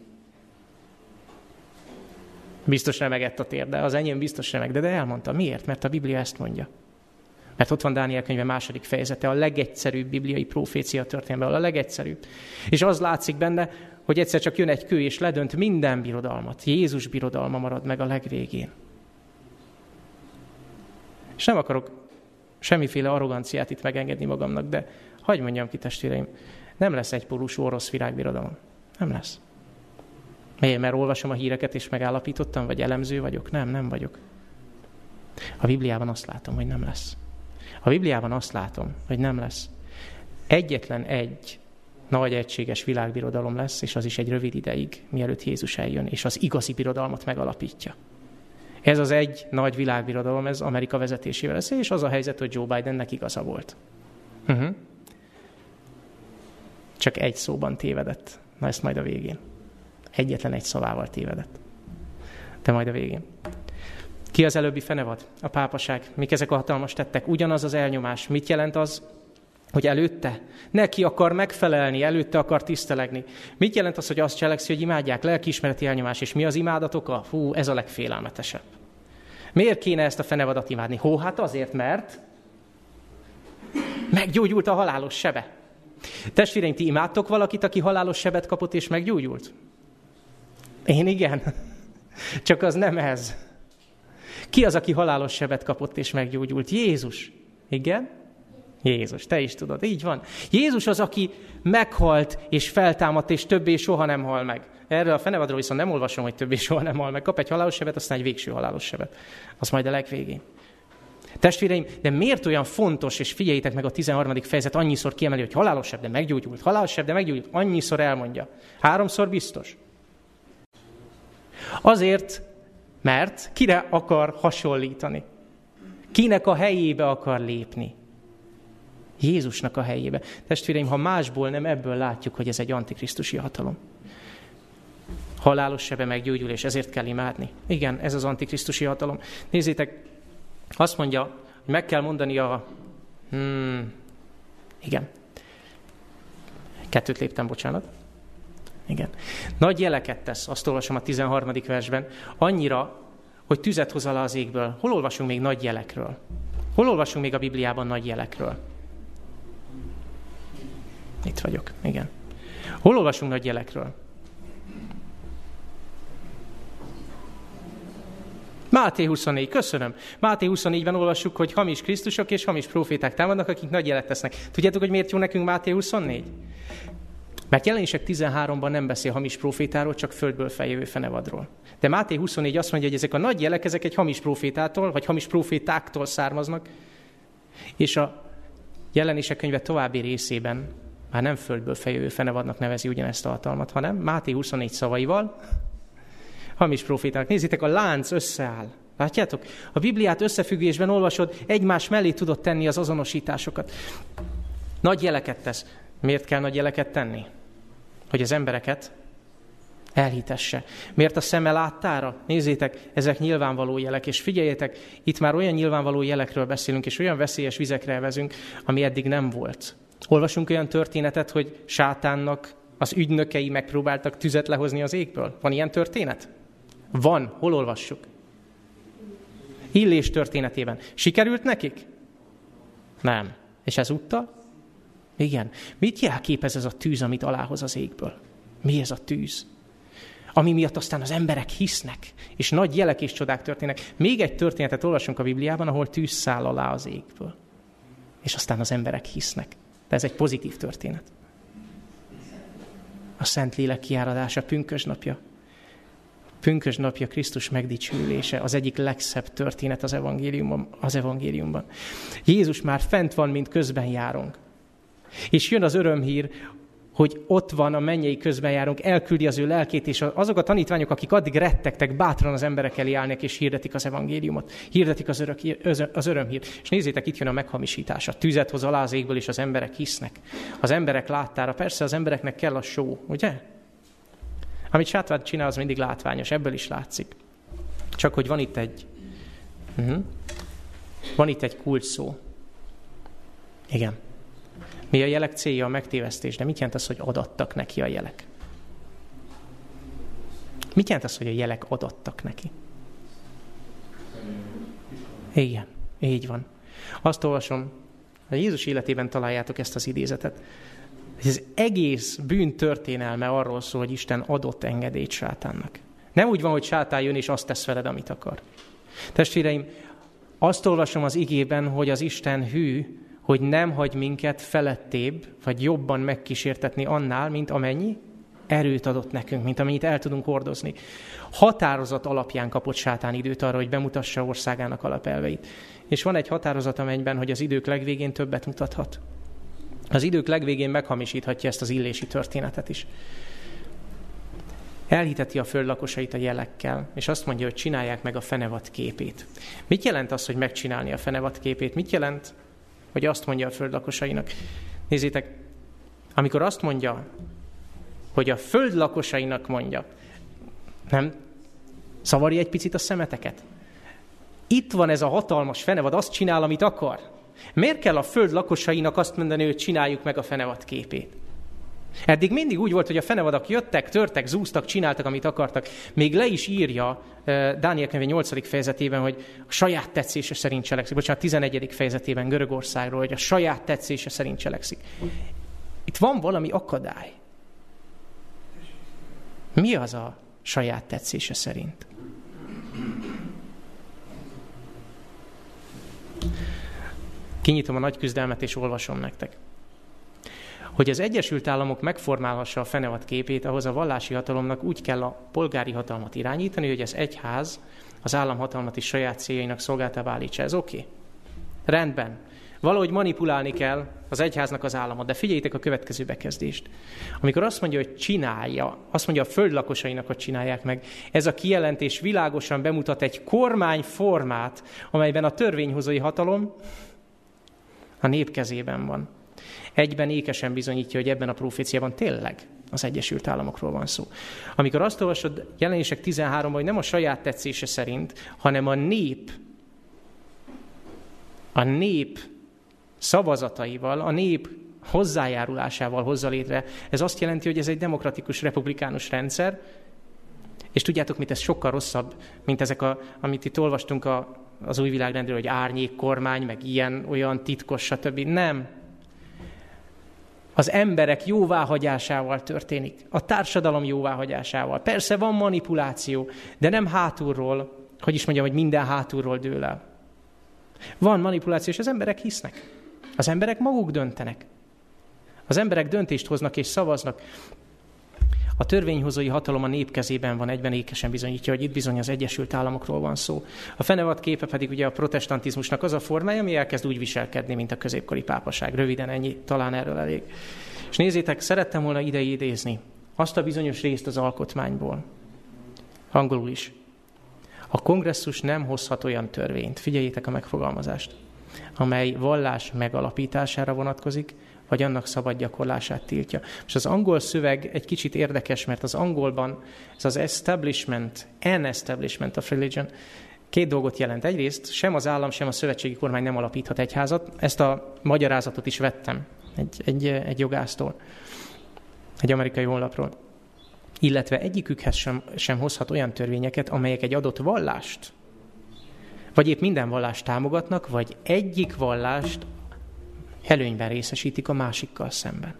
Biztos remegett a térde, az enyém biztos remeg, de, de elmondta. Miért? Mert a Biblia ezt mondja. Mert ott van Dániel könyve második fejezete, a legegyszerűbb bibliai profécia történetben, a legegyszerűbb. És az látszik benne, hogy egyszer csak jön egy kő, és ledönt minden birodalmat. Jézus birodalma marad meg a legvégén. És nem akarok semmiféle arroganciát itt megengedni magamnak, de hagyd mondjam ki, testvéreim, nem lesz egy pólusú orosz virágbirodalom. Nem lesz. Miért? Mert olvasom a híreket, és megállapítottam, vagy elemző vagyok? Nem, nem vagyok. A Bibliában azt látom, hogy nem lesz. A Bibliában azt látom, hogy nem lesz. Egyetlen egy nagy egységes világbirodalom lesz, és az is egy rövid ideig, mielőtt Jézus eljön, és az igazi birodalmat megalapítja. Ez az egy nagy világbirodalom, ez Amerika vezetésével lesz, és az a helyzet, hogy Joe Bidennek igaza volt. Uh-huh. Csak egy szóban tévedett. Na ezt majd a végén. Egyetlen egy szavával tévedett. De majd a végén. Ki az előbbi fenevad? A pápaság. Mik ezek a hatalmas tettek? Ugyanaz az elnyomás. Mit jelent az, hogy előtte neki akar megfelelni, előtte akar tisztelegni. Mit jelent az, hogy azt cselekszi, hogy imádják? Lelkiismereti elnyomás. És mi az imádat oka? Fú, ez a legfélelmetesebb. Miért kéne ezt a fenevadat imádni? Hó, hát azért, mert meggyógyult a halálos sebe. Testvéreim, ti imádtok valakit, aki halálos sebet kapott és meggyógyult? Én igen. Csak az nem ez. Ki az, aki halálos sebet kapott és meggyógyult? Jézus. Igen? Jézus, te is tudod, így van. Jézus az, aki meghalt és feltámadt, és többé soha nem hal meg. Erről a fenevadról viszont nem olvasom, hogy többé soha nem hal meg. Kap egy halálos sebet, aztán egy végső halálos sebet. Az majd a legvégén. Testvéreim, de miért olyan fontos, és figyeljétek meg a 13. fejezet annyiszor kiemeli, hogy halálos seb, de meggyógyult, halálos seb, de meggyógyult, annyiszor elmondja. Háromszor biztos. Azért, mert kire akar hasonlítani? Kinek a helyébe akar lépni? Jézusnak a helyébe. Testvéreim, ha másból nem, ebből látjuk, hogy ez egy antikrisztusi hatalom. Halálos sebe meggyógyul, és ezért kell imádni. Igen, ez az antikrisztusi hatalom. Nézzétek, azt mondja, hogy meg kell mondani a... Hmm, igen. Kettőt léptem, bocsánat. Igen. Nagy jeleket tesz, azt olvasom a 13. versben, annyira, hogy tüzet hoz alá az égből. Hol olvasunk még nagy jelekről? Hol olvasunk még a Bibliában nagy jelekről? Itt vagyok, igen. Hol olvasunk nagy jelekről? Máté 24, köszönöm. Máté 24-ben olvassuk, hogy hamis Krisztusok és hamis proféták támadnak, akik nagy jelet tesznek. Tudjátok, hogy miért jó nekünk Máté 24? Mert jelenések 13-ban nem beszél hamis profétáról, csak földből feljövő fenevadról. De Máté 24 azt mondja, hogy ezek a nagy jelek, ezek egy hamis profétától, vagy hamis profétáktól származnak, és a jelenések könyve további részében már nem földből feljövő fenevadnak nevezi ugyanezt a hatalmat, hanem Máté 24 szavaival, hamis proféták. Nézzétek, a lánc összeáll. Látjátok? A Bibliát összefüggésben olvasod, egymás mellé tudod tenni az azonosításokat. Nagy jeleket tesz. Miért kell nagy jeleket tenni? Hogy az embereket elhitesse. Miért a szeme láttára? Nézzétek, ezek nyilvánvaló jelek, és figyeljetek, itt már olyan nyilvánvaló jelekről beszélünk, és olyan veszélyes vizekre vezünk, ami eddig nem volt. Olvasunk olyan történetet, hogy sátánnak az ügynökei megpróbáltak tüzet lehozni az égből. Van ilyen történet? Van. Hol olvassuk? Illés történetében. Sikerült nekik? Nem. És ezúttal? Igen. Mit jelképez ez a tűz, amit alához az égből? Mi ez a tűz? Ami miatt aztán az emberek hisznek, és nagy jelek és csodák történnek. Még egy történetet olvasunk a Bibliában, ahol tűz száll alá az égből. És aztán az emberek hisznek. De ez egy pozitív történet. A Szentlélek kiáradása, pünkös napja. Pünkös napja Krisztus megdicsülése az egyik legszebb történet az evangéliumban, az evangéliumban. Jézus már fent van, mint közben járunk. És jön az örömhír, hogy ott van a mennyei közbenjárunk, elküldi az ő lelkét, és azok a tanítványok, akik addig rettegtek, bátran az emberek elé állnak, és hirdetik az evangéliumot, hirdetik az, örök, az örömhír. És nézzétek, itt jön a meghamisítás. A tüzet hoz alá az égből, és az emberek hisznek. Az emberek láttára. Persze az embereknek kell a só, ugye? Amit sátvát csinál, az mindig látványos, ebből is látszik. Csak hogy van itt egy... Uh-huh. Van itt egy kulcs szó. Igen. Mi a jelek célja a megtévesztés, de mit jelent az, hogy adattak neki a jelek? Mit jelent az, hogy a jelek adattak neki? Igen, így van. Azt olvasom, a Jézus életében találjátok ezt az idézetet. Ez egész bűn történelme arról szól, hogy Isten adott engedélyt sátánnak. Nem úgy van, hogy sátán jön és azt tesz veled, amit akar. Testvéreim, azt olvasom az igében, hogy az Isten hű, hogy nem hagy minket felettébb, vagy jobban megkísértetni annál, mint amennyi erőt adott nekünk, mint amennyit el tudunk hordozni. Határozat alapján kapott sátán időt arra, hogy bemutassa országának alapelveit. És van egy határozat, amelyben, hogy az idők legvégén többet mutathat. Az idők legvégén meghamisíthatja ezt az illési történetet is. Elhiteti a föld lakosait a jelekkel, és azt mondja, hogy csinálják meg a fenevat képét. Mit jelent az, hogy megcsinálni a fenevat képét? Mit jelent hogy azt mondja a föld lakosainak. Nézzétek, amikor azt mondja, hogy a föld lakosainak mondja, nem szavarja egy picit a szemeteket? Itt van ez a hatalmas fenevad, azt csinál, amit akar. Miért kell a föld lakosainak azt mondani, hogy csináljuk meg a fenevad képét? Eddig mindig úgy volt, hogy a fenevadak jöttek, törtek, zúztak, csináltak, amit akartak. Még le is írja Dániel könyve 8. fejezetében, hogy a saját tetszése szerint cselekszik. Bocsánat, 11. fejezetében Görögországról, hogy a saját tetszése szerint cselekszik. Itt van valami akadály. Mi az a saját tetszése szerint? Kinyitom a nagy küzdelmet, és olvasom nektek. Hogy az Egyesült Államok megformálhassa a fenevad képét, ahhoz a vallási hatalomnak úgy kell a polgári hatalmat irányítani, hogy az egyház az államhatalmat is saját céljainak szolgáltába állítsa. Ez oké? Okay. Rendben. Valahogy manipulálni kell az egyháznak az államot, de figyeljétek a következő bekezdést. Amikor azt mondja, hogy csinálja, azt mondja a föld lakosainak, hogy csinálják meg, ez a kijelentés világosan bemutat egy kormányformát, amelyben a törvényhozói hatalom a nép kezében van egyben ékesen bizonyítja, hogy ebben a proféciában tényleg az Egyesült Államokról van szó. Amikor azt olvasod jelenések 13 hogy nem a saját tetszése szerint, hanem a nép, a nép szavazataival, a nép hozzájárulásával hozza létre. Ez azt jelenti, hogy ez egy demokratikus, republikánus rendszer, és tudjátok mit, ez sokkal rosszabb, mint ezek, a, amit itt olvastunk a, az új világrendről, hogy árnyék kormány, meg ilyen, olyan titkos, stb. Nem az emberek jóváhagyásával történik, a társadalom jóváhagyásával. Persze van manipuláció, de nem hátulról, hogy is mondjam, hogy minden hátulról dől el. Van manipuláció, és az emberek hisznek. Az emberek maguk döntenek. Az emberek döntést hoznak és szavaznak. A törvényhozói hatalom a nép kezében van, egyben ékesen bizonyítja, hogy itt bizony az Egyesült Államokról van szó. A fenevad képe pedig ugye a protestantizmusnak az a formája, ami elkezd úgy viselkedni, mint a középkori pápaság. Röviden ennyi, talán erről elég. És nézzétek, szerettem volna ide idézni azt a bizonyos részt az alkotmányból. Angolul is. A kongresszus nem hozhat olyan törvényt, figyeljétek a megfogalmazást, amely vallás megalapítására vonatkozik, vagy annak szabad gyakorlását tiltja. És az angol szöveg egy kicsit érdekes, mert az angolban ez az establishment, an establishment of religion, két dolgot jelent. Egyrészt sem az állam, sem a szövetségi kormány nem alapíthat egyházat. Ezt a magyarázatot is vettem egy, egy, egy jogásztól, egy amerikai honlapról. Illetve egyikükhez sem, sem hozhat olyan törvényeket, amelyek egy adott vallást, vagy épp minden vallást támogatnak, vagy egyik vallást előnyben részesítik a másikkal szemben.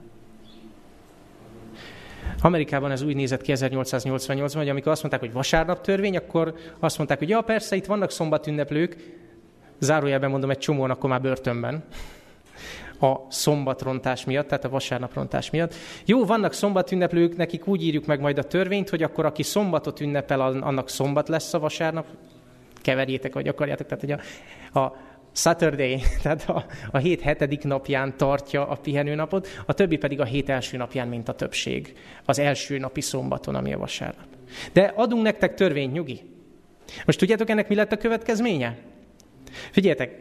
Amerikában ez úgy nézett ki 1888-ban, hogy amikor azt mondták, hogy vasárnap törvény, akkor azt mondták, hogy ja, persze, itt vannak szombatünneplők, zárójelben mondom, egy csomóan akkor már börtönben, a szombatrontás miatt, tehát a vasárnaprontás miatt. Jó, vannak szombatünneplők, nekik úgy írjuk meg majd a törvényt, hogy akkor aki szombatot ünnepel, annak szombat lesz a vasárnap. Keverjétek, vagy akarjátok. Tehát, hogy a, a Saturday, tehát a, a hét hetedik napján tartja a pihenőnapot, a többi pedig a hét első napján, mint a többség. Az első napi szombaton, ami a vasárnap. De adunk nektek törvény, nyugi. Most tudjátok ennek mi lett a következménye? Figyeljetek,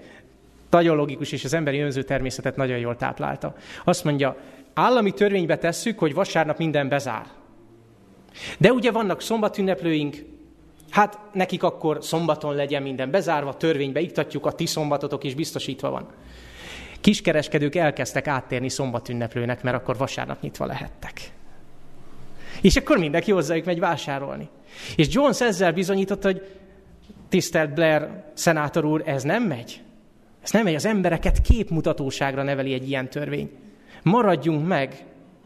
nagyon logikus, és az emberi önző természetet nagyon jól táplálta. Azt mondja, állami törvénybe tesszük, hogy vasárnap minden bezár. De ugye vannak szombatünneplőink, Hát nekik akkor szombaton legyen minden bezárva, törvénybe iktatjuk, a ti szombatotok is biztosítva van. Kiskereskedők elkezdtek áttérni szombatünneplőnek, mert akkor vasárnap nyitva lehettek. És akkor mindenki hozzájuk megy vásárolni. És Jones ezzel bizonyította, hogy tisztelt Blair szenátor úr, ez nem megy. Ez nem megy, az embereket képmutatóságra neveli egy ilyen törvény. Maradjunk meg,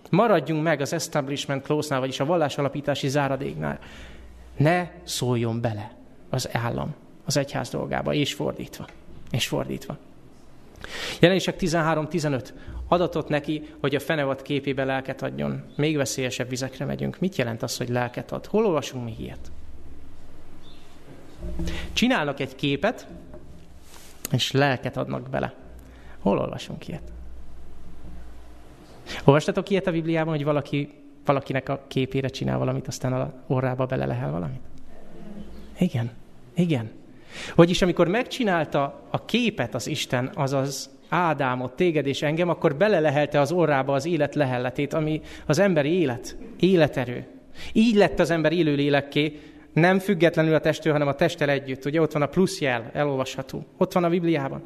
maradjunk meg az establishment clause-nál, vagyis a vallásalapítási záradéknál ne szóljon bele az állam az egyház dolgába, és fordítva. És fordítva. Jelenések 13-15 adatot neki, hogy a fenevad képébe lelket adjon. Még veszélyesebb vizekre megyünk. Mit jelent az, hogy lelket ad? Hol olvasunk mi ilyet? Csinálnak egy képet, és lelket adnak bele. Hol olvasunk ilyet? Olvastatok ilyet a Bibliában, hogy valaki valakinek a képére csinál valamit, aztán a orrába bele lehel valamit? Igen, igen. Vagyis amikor megcsinálta a képet az Isten, azaz Ádámot, téged és engem, akkor belelehelte az orrába az élet lehelletét, ami az emberi élet, életerő. Így lett az ember élő lélekké, nem függetlenül a testől, hanem a testtel együtt. Ugye ott van a pluszjel, elolvasható. Ott van a Bibliában.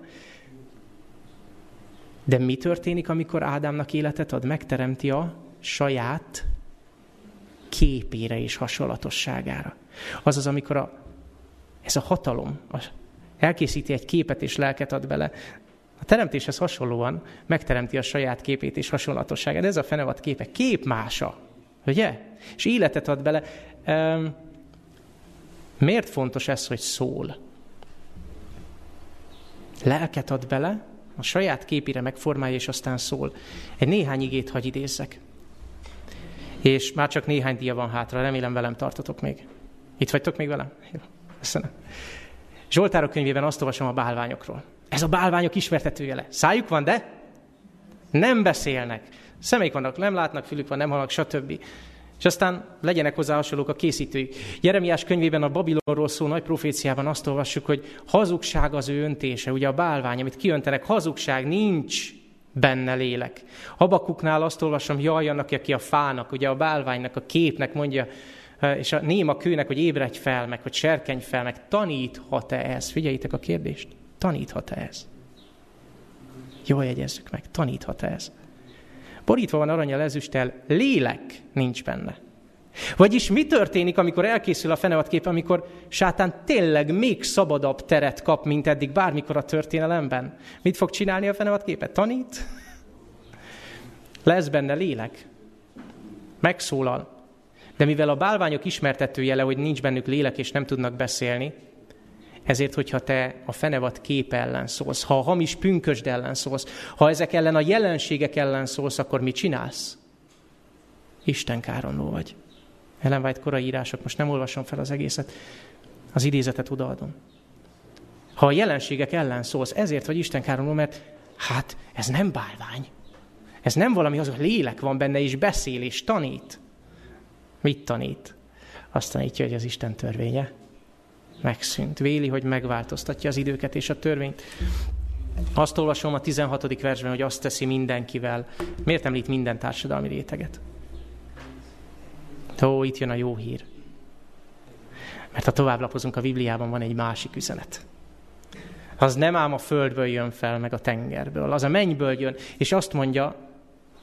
De mi történik, amikor Ádámnak életet ad? Megteremti a saját képére és hasonlatosságára. Azaz, amikor a, ez a hatalom elkészíti egy képet és lelket ad bele, a teremtéshez hasonlóan megteremti a saját képét és hasonlatosságát. Ez a fenevad képe képmása, ugye? És életet ad bele. Um, miért fontos ez, hogy szól? Lelket ad bele, a saját képére megformálja, és aztán szól. Egy néhány igét hagy idézzek és már csak néhány dia van hátra, remélem velem tartotok még. Itt vagytok még velem? Jó, köszönöm. Zsoltárok könyvében azt olvasom a bálványokról. Ez a bálványok ismertetőjele. Szájuk van, de nem beszélnek. Személyik vannak, nem látnak, fülük van, nem hallnak, stb. És aztán legyenek hozzá hasonlók a készítőik. Jeremiás könyvében a Babilonról szó nagy proféciában azt olvassuk, hogy hazugság az ő öntése, ugye a bálvány, amit kiöntenek, hazugság, nincs benne lélek. Habakuknál azt olvasom, jaj, annak, aki a fának, ugye a bálványnak, a képnek mondja, eh, és a néma kőnek, hogy ébredj fel, meg hogy serkenj fel, meg taníthat-e ez? Figyeljétek a kérdést. Taníthat-e ez? Jól jegyezzük meg, taníthat-e ez? Borítva van aranyal ezüsttel, lélek nincs benne. Vagyis mi történik, amikor elkészül a fenevad kép, amikor sátán tényleg még szabadabb teret kap, mint eddig bármikor a történelemben? Mit fog csinálni a fenevad képet? Tanít? Lesz benne lélek? Megszólal. De mivel a bálványok ismertető jele, hogy nincs bennük lélek és nem tudnak beszélni, Ezért, hogyha te a fenevad kép ellen szólsz, ha a hamis pünkösd ellen szólsz, ha ezek ellen a jelenségek ellen szólsz, akkor mit csinálsz? Isten káronló vagy. Ellen White korai írások, most nem olvasom fel az egészet, az idézetet odaadom. Ha a jelenségek ellen szólsz, ezért vagy Isten káronló, mert hát ez nem bálvány. Ez nem valami, az a lélek van benne, és beszél, és tanít. Mit tanít? Azt tanítja, hogy az Isten törvénye megszűnt. Véli, hogy megváltoztatja az időket és a törvényt. Azt olvasom a 16. versben, hogy azt teszi mindenkivel. Miért említ minden társadalmi réteget? Ó, itt jön a jó hír. Mert ha tovább lapozunk a Bibliában, van egy másik üzenet. Az nem ám a földből jön fel, meg a tengerből, az a mennyből jön, és azt mondja,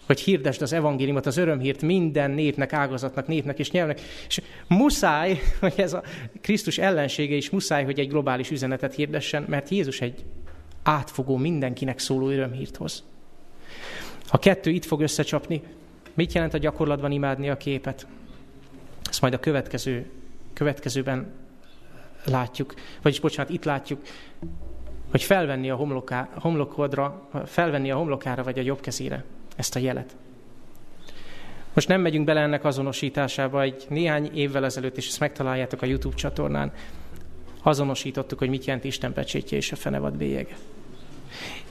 hogy hirdesd az evangéliumot, az örömhírt minden népnek, ágazatnak, népnek és nyelvnek. És muszáj, hogy ez a Krisztus ellensége is muszáj, hogy egy globális üzenetet hirdessen, mert Jézus egy átfogó, mindenkinek szóló örömhírt hoz. A kettő itt fog összecsapni. Mit jelent a gyakorlatban imádni a képet? Ezt majd a következő, következőben látjuk, vagyis bocsánat, itt látjuk, hogy felvenni a homloká, homlokodra, felvenni a homlokára vagy a jobb kezére ezt a jelet. Most nem megyünk bele ennek azonosításába, egy néhány évvel ezelőtt, és ezt megtaláljátok a YouTube csatornán, azonosítottuk, hogy mit jelent Isten pecsétje és a fenevad bélyege.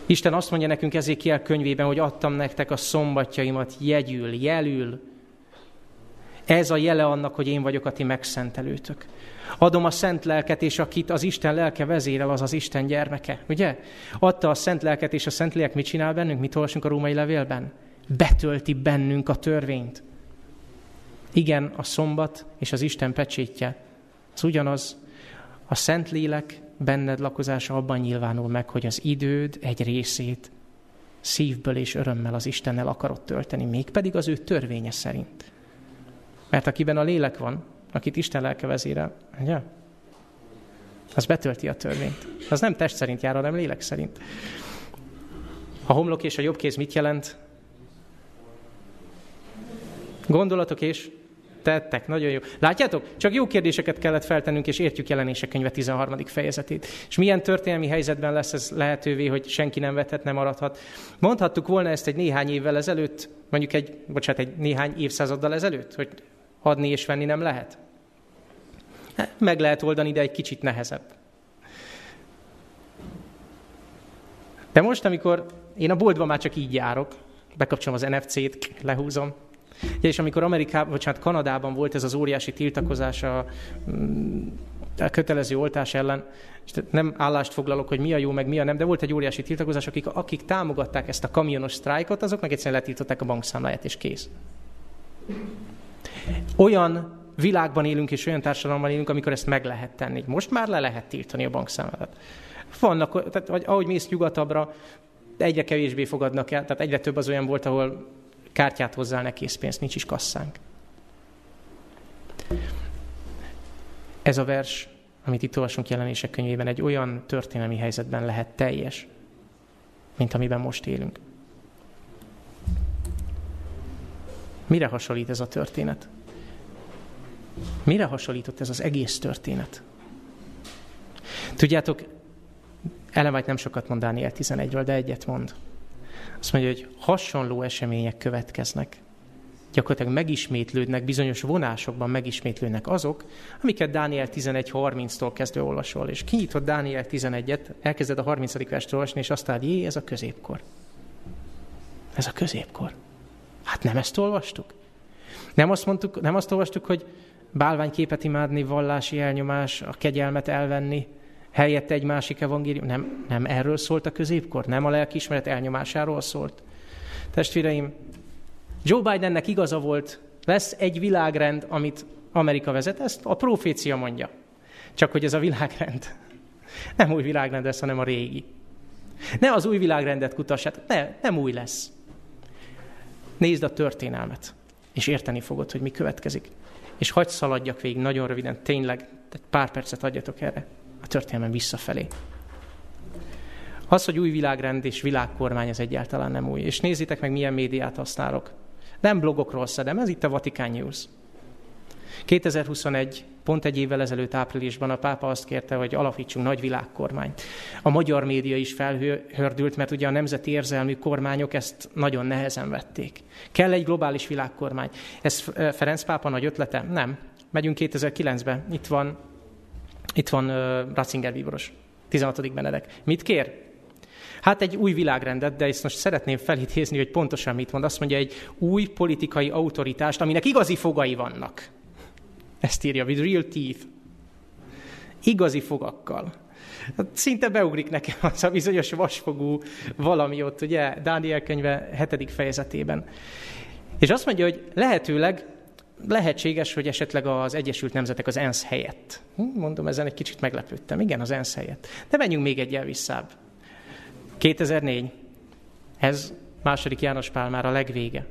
Isten azt mondja nekünk Ezékiel könyvében, hogy adtam nektek a szombatjaimat jegyül, jelül. Ez a jele annak, hogy én vagyok a ti megszentelőtök. Adom a szent lelket, és akit az Isten lelke vezérel, az az Isten gyermeke. Ugye? Adta a szent lelket, és a szent lélek mit csinál bennünk? Mit olvasunk a római levélben? Betölti bennünk a törvényt. Igen, a szombat és az Isten pecsétje. Az ugyanaz. A szent lélek benned lakozása abban nyilvánul meg, hogy az időd egy részét szívből és örömmel az Istennel akarod tölteni, mégpedig az ő törvénye szerint. Mert akiben a lélek van, akit Isten lelke vezérel, ugye? Az betölti a törvényt. Az nem test szerint jár, hanem lélek szerint. A homlok és a jobb kéz mit jelent? Gondolatok és tettek. Nagyon jó. Látjátok? Csak jó kérdéseket kellett feltennünk, és értjük jelenések könyve 13. fejezetét. És milyen történelmi helyzetben lesz ez lehetővé, hogy senki nem vethet, nem maradhat. Mondhattuk volna ezt egy néhány évvel ezelőtt, mondjuk egy, bocsánat, egy néhány évszázaddal ezelőtt, hogy adni és venni nem lehet. Meg lehet oldani, de egy kicsit nehezebb. De most, amikor én a boltban már csak így járok, bekapcsolom az NFC-t, lehúzom, és amikor Amerikában, vagy hát Kanadában volt ez az óriási tiltakozás a, mm, a kötelező oltás ellen, és nem állást foglalok, hogy mi a jó, meg mi a nem, de volt egy óriási tiltakozás, akik, akik támogatták ezt a kamionos sztrájkot, azoknak egyszerűen letiltották a bankszámláját, és kész. Olyan világban élünk és olyan társadalomban élünk, amikor ezt meg lehet tenni. Most már le lehet tiltani a bankszámlát. Vannak, tehát, vagy ahogy mész nyugatabbra, egyre kevésbé fogadnak el, tehát egyre több az olyan volt, ahol kártyát hozzá ne készpénzt, nincs is kasszánk. Ez a vers, amit itt olvasunk jelenések könyvében, egy olyan történelmi helyzetben lehet teljes, mint amiben most élünk. Mire hasonlít ez a történet? Mire hasonlított ez az egész történet? Tudjátok, Ellen nem sokat mond Dániel 11-ről, de egyet mond. Azt mondja, hogy hasonló események következnek. Gyakorlatilag megismétlődnek, bizonyos vonásokban megismétlődnek azok, amiket Dániel 11.30-tól kezdve olvasol. És kinyitod Dániel 11-et, elkezded a 30. verstől olvasni, és azt áll, jé, ez a középkor. Ez a középkor. Hát nem ezt olvastuk? Nem azt, mondtuk, nem azt olvastuk, hogy bálványképet imádni, vallási elnyomás, a kegyelmet elvenni, helyette egy másik evangélium. Nem, nem erről szólt a középkor, nem a lelkiismeret elnyomásáról szólt. Testvéreim, Joe Bidennek igaza volt, lesz egy világrend, amit Amerika vezet, ezt a profécia mondja. Csak hogy ez a világrend nem új világrend lesz, hanem a régi. Ne az új világrendet kutassát, ne, nem új lesz. Nézd a történelmet, és érteni fogod, hogy mi következik és hagyd szaladjak végig nagyon röviden, tényleg, egy pár percet adjatok erre a történelmen visszafelé. Az, hogy új világrend és világkormány, ez egyáltalán nem új. És nézzétek meg, milyen médiát használok. Nem blogokról szedem, ez itt a Vatican News. 2021, pont egy évvel ezelőtt áprilisban a pápa azt kérte, hogy alapítsunk nagy világkormányt. A magyar média is felhördült, mert ugye a nemzeti érzelmű kormányok ezt nagyon nehezen vették. Kell egy globális világkormány. Ez Ferenc pápa nagy ötlete? Nem. Megyünk 2009-be. Itt van, itt van uh, Ratzinger bíboros, 16. Benedek. Mit kér? Hát egy új világrendet, de ezt most szeretném felidézni, hogy pontosan mit mond. Azt mondja, egy új politikai autoritást, aminek igazi fogai vannak. Ezt írja, with real teeth. Igazi fogakkal. Hát szinte beugrik nekem az a bizonyos vasfogú valami ott, ugye, Dániel könyve hetedik fejezetében. És azt mondja, hogy lehetőleg lehetséges, hogy esetleg az Egyesült Nemzetek az ENSZ helyett. Hm, mondom, ezen egy kicsit meglepődtem. Igen, az ENSZ helyett. De menjünk még egyel visszább. 2004. Ez második János Pál már a legvége.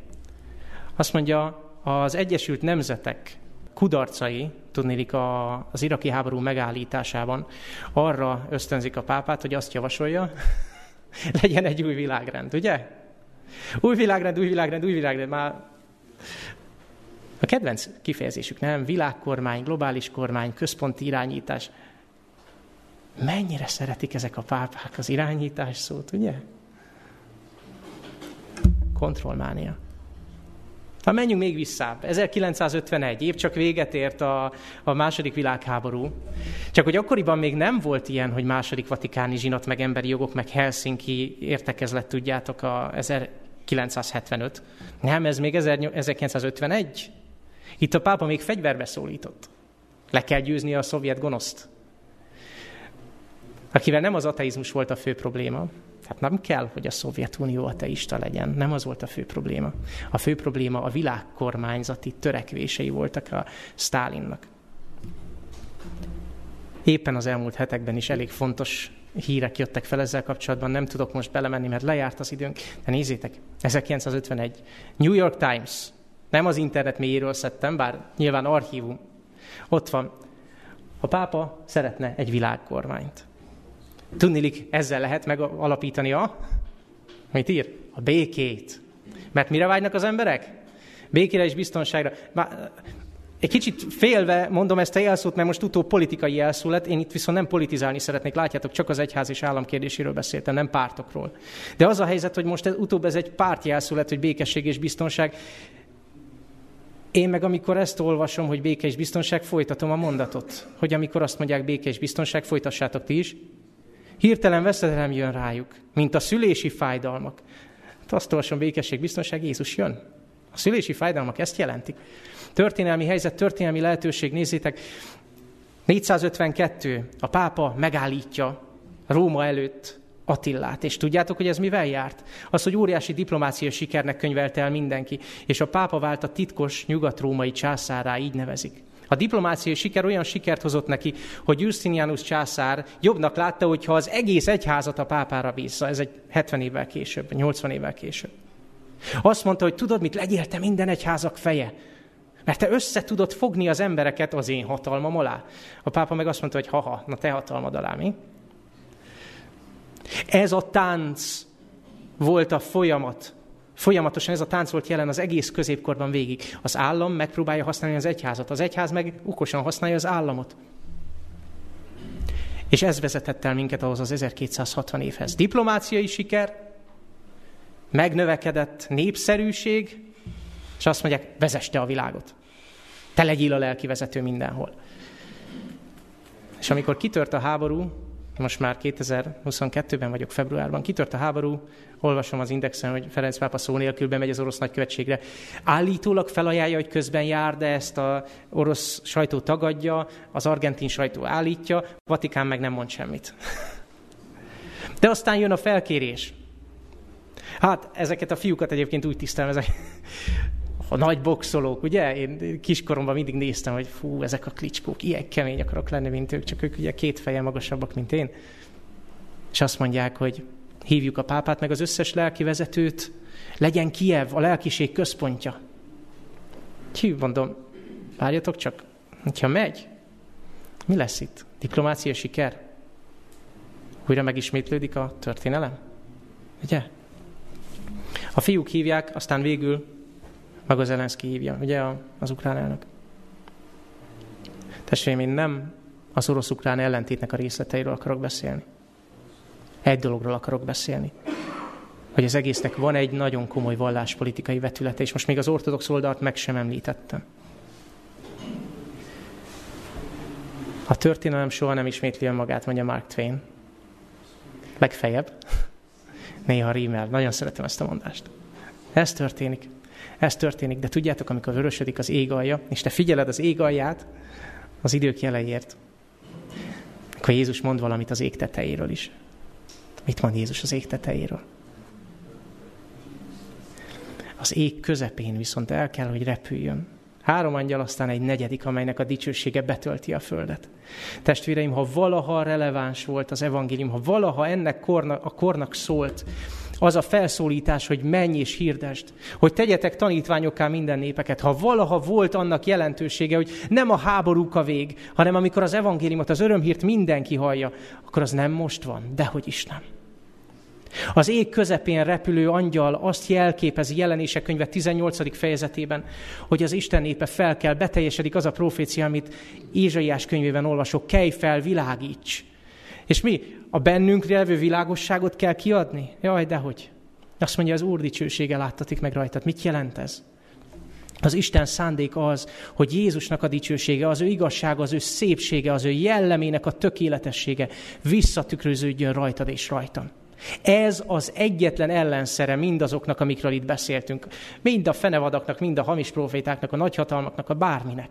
Azt mondja, az Egyesült Nemzetek kudarcai, tudnélik a, az iraki háború megállításában arra ösztönzik a pápát, hogy azt javasolja, legyen egy új világrend, ugye? Új világrend, új világrend, új világrend, már a kedvenc kifejezésük, nem? Világkormány, globális kormány, központi irányítás. Mennyire szeretik ezek a pápák az irányítás szót, ugye? Kontrollmánia. Ha menjünk még vissza. 1951, év csak véget ért a, a második világháború. Csak hogy akkoriban még nem volt ilyen, hogy második vatikáni zsinat, meg emberi jogok, meg Helsinki értekezlet, tudjátok, a 1975. Nem, ez még 1951. Itt a pápa még fegyverbe szólított. Le kell győzni a szovjet gonoszt. Akivel nem az ateizmus volt a fő probléma, tehát nem kell, hogy a Szovjetunió ateista legyen. Nem az volt a fő probléma. A fő probléma a világkormányzati törekvései voltak a Stálinnak. Éppen az elmúlt hetekben is elég fontos hírek jöttek fel ezzel kapcsolatban, nem tudok most belemenni, mert lejárt az időnk. De nézzétek, 1951. New York Times. Nem az internet mélyéről szedtem, bár nyilván archívum. Ott van. A pápa szeretne egy világkormányt. Tudnilik, ezzel lehet megalapítani a, mit ír? A békét. Mert mire vágynak az emberek? Békére és biztonságra. Bár, egy kicsit félve mondom ezt a jelszót, mert most utóbb politikai jelszó lett, én itt viszont nem politizálni szeretnék, látjátok, csak az egyház és állam kérdéséről beszéltem, nem pártokról. De az a helyzet, hogy most ez, utóbb ez egy párt jelszó lett, hogy békesség és biztonság. Én meg amikor ezt olvasom, hogy béke és biztonság, folytatom a mondatot. Hogy amikor azt mondják béke és biztonság, folytassátok ti is. Hirtelen veszedelem jön rájuk, mint a szülési fájdalmak. Hát azt olvasom, békesség, biztonság, Jézus jön. A szülési fájdalmak ezt jelentik. Történelmi helyzet, történelmi lehetőség, nézzétek, 452, a pápa megállítja Róma előtt Attillát. És tudjátok, hogy ez mivel járt? Az, hogy óriási diplomáciai sikernek könyvelte el mindenki, és a pápa vált a titkos nyugat-római császárá, így nevezik. A diplomáciai siker olyan sikert hozott neki, hogy Justinianus császár jobbnak látta, hogyha az egész egyházat a pápára bízza. Ez egy 70 évvel később, 80 évvel később. Azt mondta, hogy tudod mit, legyél te minden egyházak feje. Mert te össze tudod fogni az embereket az én hatalmam alá. A pápa meg azt mondta, hogy haha, na te hatalmad alá, mi? Ez a tánc volt a folyamat, Folyamatosan ez a tánc volt jelen az egész középkorban végig. Az állam megpróbálja használni az egyházat, az egyház meg okosan használja az államot. És ez vezetett el minket ahhoz az 1260 évhez. Diplomáciai siker, megnövekedett népszerűség, és azt mondják, vezess te a világot. Te legyél a lelki vezető mindenhol. És amikor kitört a háború, most már 2022-ben vagyok, februárban, kitört a háború, olvasom az indexen, hogy Ferenc pápa szó nélkül bemegy az orosz nagykövetségre. Állítólag felajánlja, hogy közben jár, de ezt a orosz sajtó tagadja, az argentin sajtó állítja, Vatikán meg nem mond semmit. De aztán jön a felkérés. Hát ezeket a fiúkat egyébként úgy tisztelem, ezek a nagy boxolók, ugye? Én kiskoromban mindig néztem, hogy fú, ezek a klicskók, ilyen kemény akarok lenni, mint ők, csak ők ugye két feje magasabbak, mint én. És azt mondják, hogy hívjuk a pápát, meg az összes lelki vezetőt, legyen Kiev a lelkiség központja. Hű, mondom, várjatok csak, hogyha megy, mi lesz itt? Diplomácia siker? Újra megismétlődik a történelem? Ugye? A fiúk hívják, aztán végül maga Zelenszky hívja, ugye az ukrán elnök. Testvéreim, én nem az orosz-ukrán ellentétnek a részleteiről akarok beszélni. Egy dologról akarok beszélni. Hogy az egésznek van egy nagyon komoly valláspolitikai vetülete, és most még az ortodox oldalt meg sem említettem. A történelem soha nem ismétli önmagát, mondja Mark Twain. Legfeljebb. Néha rímel. Nagyon szeretem ezt a mondást. Ez történik. Ez történik, de tudjátok, amikor vörösödik az ég alja, és te figyeled az ég alját az idők jeleiért, akkor Jézus mond valamit az ég tetejéről is. Mit mond Jézus az ég tetejéről? Az ég közepén viszont el kell, hogy repüljön. Három angyal, aztán egy negyedik, amelynek a dicsősége betölti a földet. Testvéreim, ha valaha releváns volt az evangélium, ha valaha ennek kornak, a kornak szólt, az a felszólítás, hogy menj és hirdesd, hogy tegyetek tanítványokká minden népeket. Ha valaha volt annak jelentősége, hogy nem a háborúk a vég, hanem amikor az evangéliumot, az örömhírt mindenki hallja, akkor az nem most van, dehogy is nem. Az ég közepén repülő angyal azt jelképezi jelenések könyve 18. fejezetében, hogy az Isten népe fel kell, beteljesedik az a profécia, amit Ézsaiás könyvében olvasok, kelj fel, világíts. És mi? A bennünk levő világosságot kell kiadni? Jaj, dehogy. Azt mondja, az Úr dicsősége láttatik meg rajtad. Mit jelent ez? Az Isten szándék az, hogy Jézusnak a dicsősége, az ő igazsága, az ő szépsége, az ő jellemének a tökéletessége visszatükröződjön rajtad és rajtam. Ez az egyetlen ellenszere mindazoknak, amikről itt beszéltünk. Mind a fenevadaknak, mind a hamis profétáknak, a nagyhatalmaknak, a bárminek.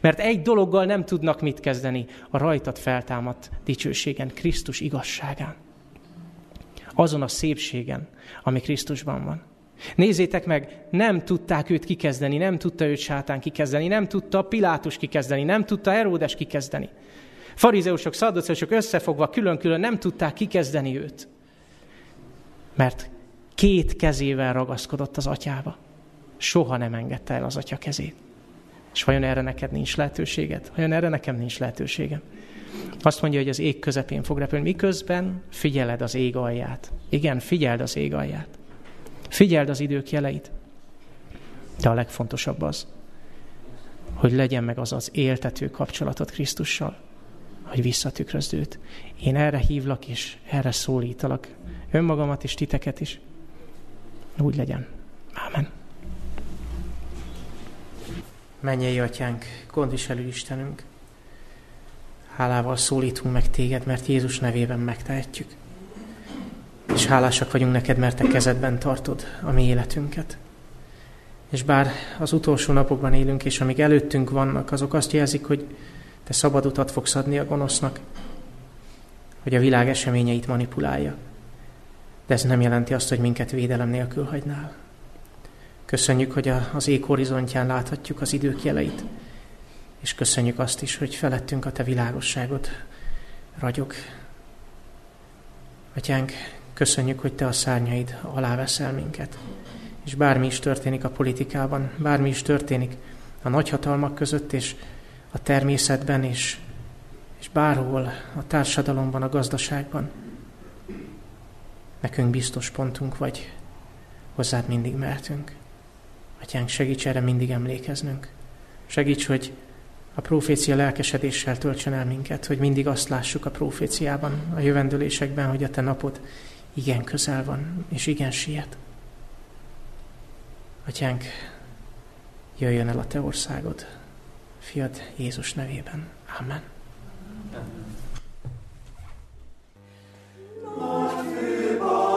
Mert egy dologgal nem tudnak mit kezdeni, a rajtad feltámadt dicsőségen, Krisztus igazságán. Azon a szépségen, ami Krisztusban van. Nézzétek meg, nem tudták őt kikezdeni, nem tudta őt sátán kikezdeni, nem tudta Pilátus kikezdeni, nem tudta Heródes kikezdeni. Farizeusok, szadduceusok összefogva külön-külön nem tudták kikezdeni őt. Mert két kezével ragaszkodott az atyába. Soha nem engedte el az atya kezét. És vajon erre neked nincs lehetőséged? Vajon erre nekem nincs lehetőségem? Azt mondja, hogy az ég közepén fog repülni, miközben figyeled az ég alját. Igen, figyeld az ég alját. Figyeld az idők jeleit. De a legfontosabb az, hogy legyen meg az az éltető kapcsolatot Krisztussal, hogy visszatükrözd őt. Én erre hívlak és erre szólítalak önmagamat és titeket is. Úgy legyen. Ámen. Menjél, atyánk, gondviselő Istenünk, hálával szólítunk meg téged, mert Jézus nevében megtehetjük. És hálásak vagyunk neked, mert te kezedben tartod a mi életünket. És bár az utolsó napokban élünk, és amíg előttünk vannak, azok azt jelzik, hogy te szabad utat fogsz adni a gonosznak, hogy a világ eseményeit manipulálja. De ez nem jelenti azt, hogy minket védelem nélkül hagynál. Köszönjük, hogy az ég horizontján láthatjuk az idők jeleit, és köszönjük azt is, hogy felettünk a Te világosságot ragyog. Atyánk, köszönjük, hogy Te a szárnyaid alá veszel minket. És bármi is történik a politikában, bármi is történik a nagyhatalmak között, és a természetben, és, és bárhol a társadalomban, a gazdaságban, nekünk biztos pontunk vagy, hozzád mindig mertünk. Atyánk, segíts erre mindig emlékeznünk. Segíts, hogy a profécia lelkesedéssel töltsön el minket, hogy mindig azt lássuk a proféciában, a jövendőlésekben, hogy a te napod igen közel van, és igen siet. Atyánk, jöjjön el a te országod, fiad Jézus nevében. Amen. Amen. Isten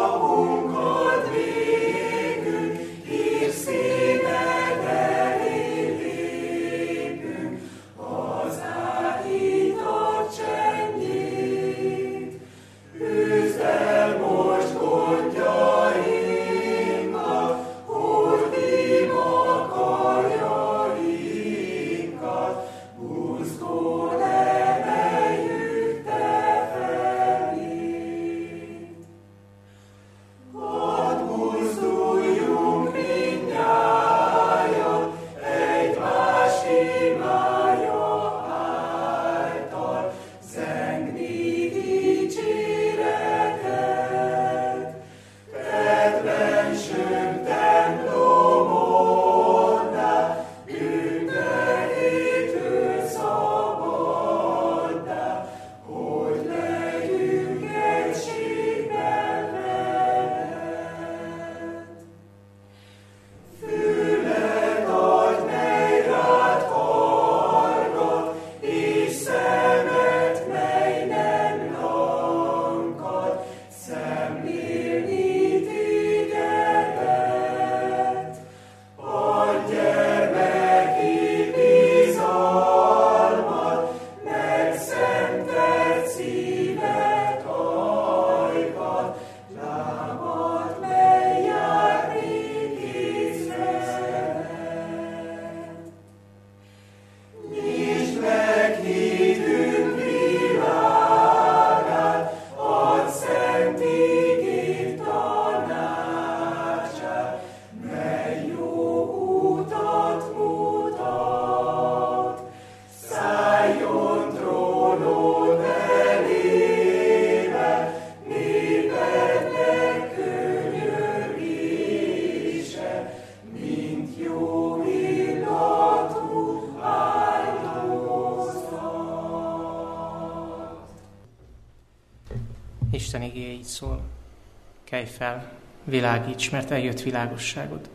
fel, világíts, mert eljött világosságod,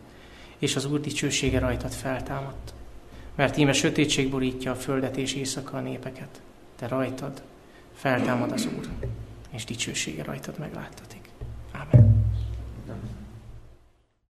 és az Úr dicsősége rajtad feltámadt. Mert íme sötétség borítja a földet és éjszaka a népeket, de rajtad feltámad az Úr, és dicsősége rajtad megláttatik. Amen.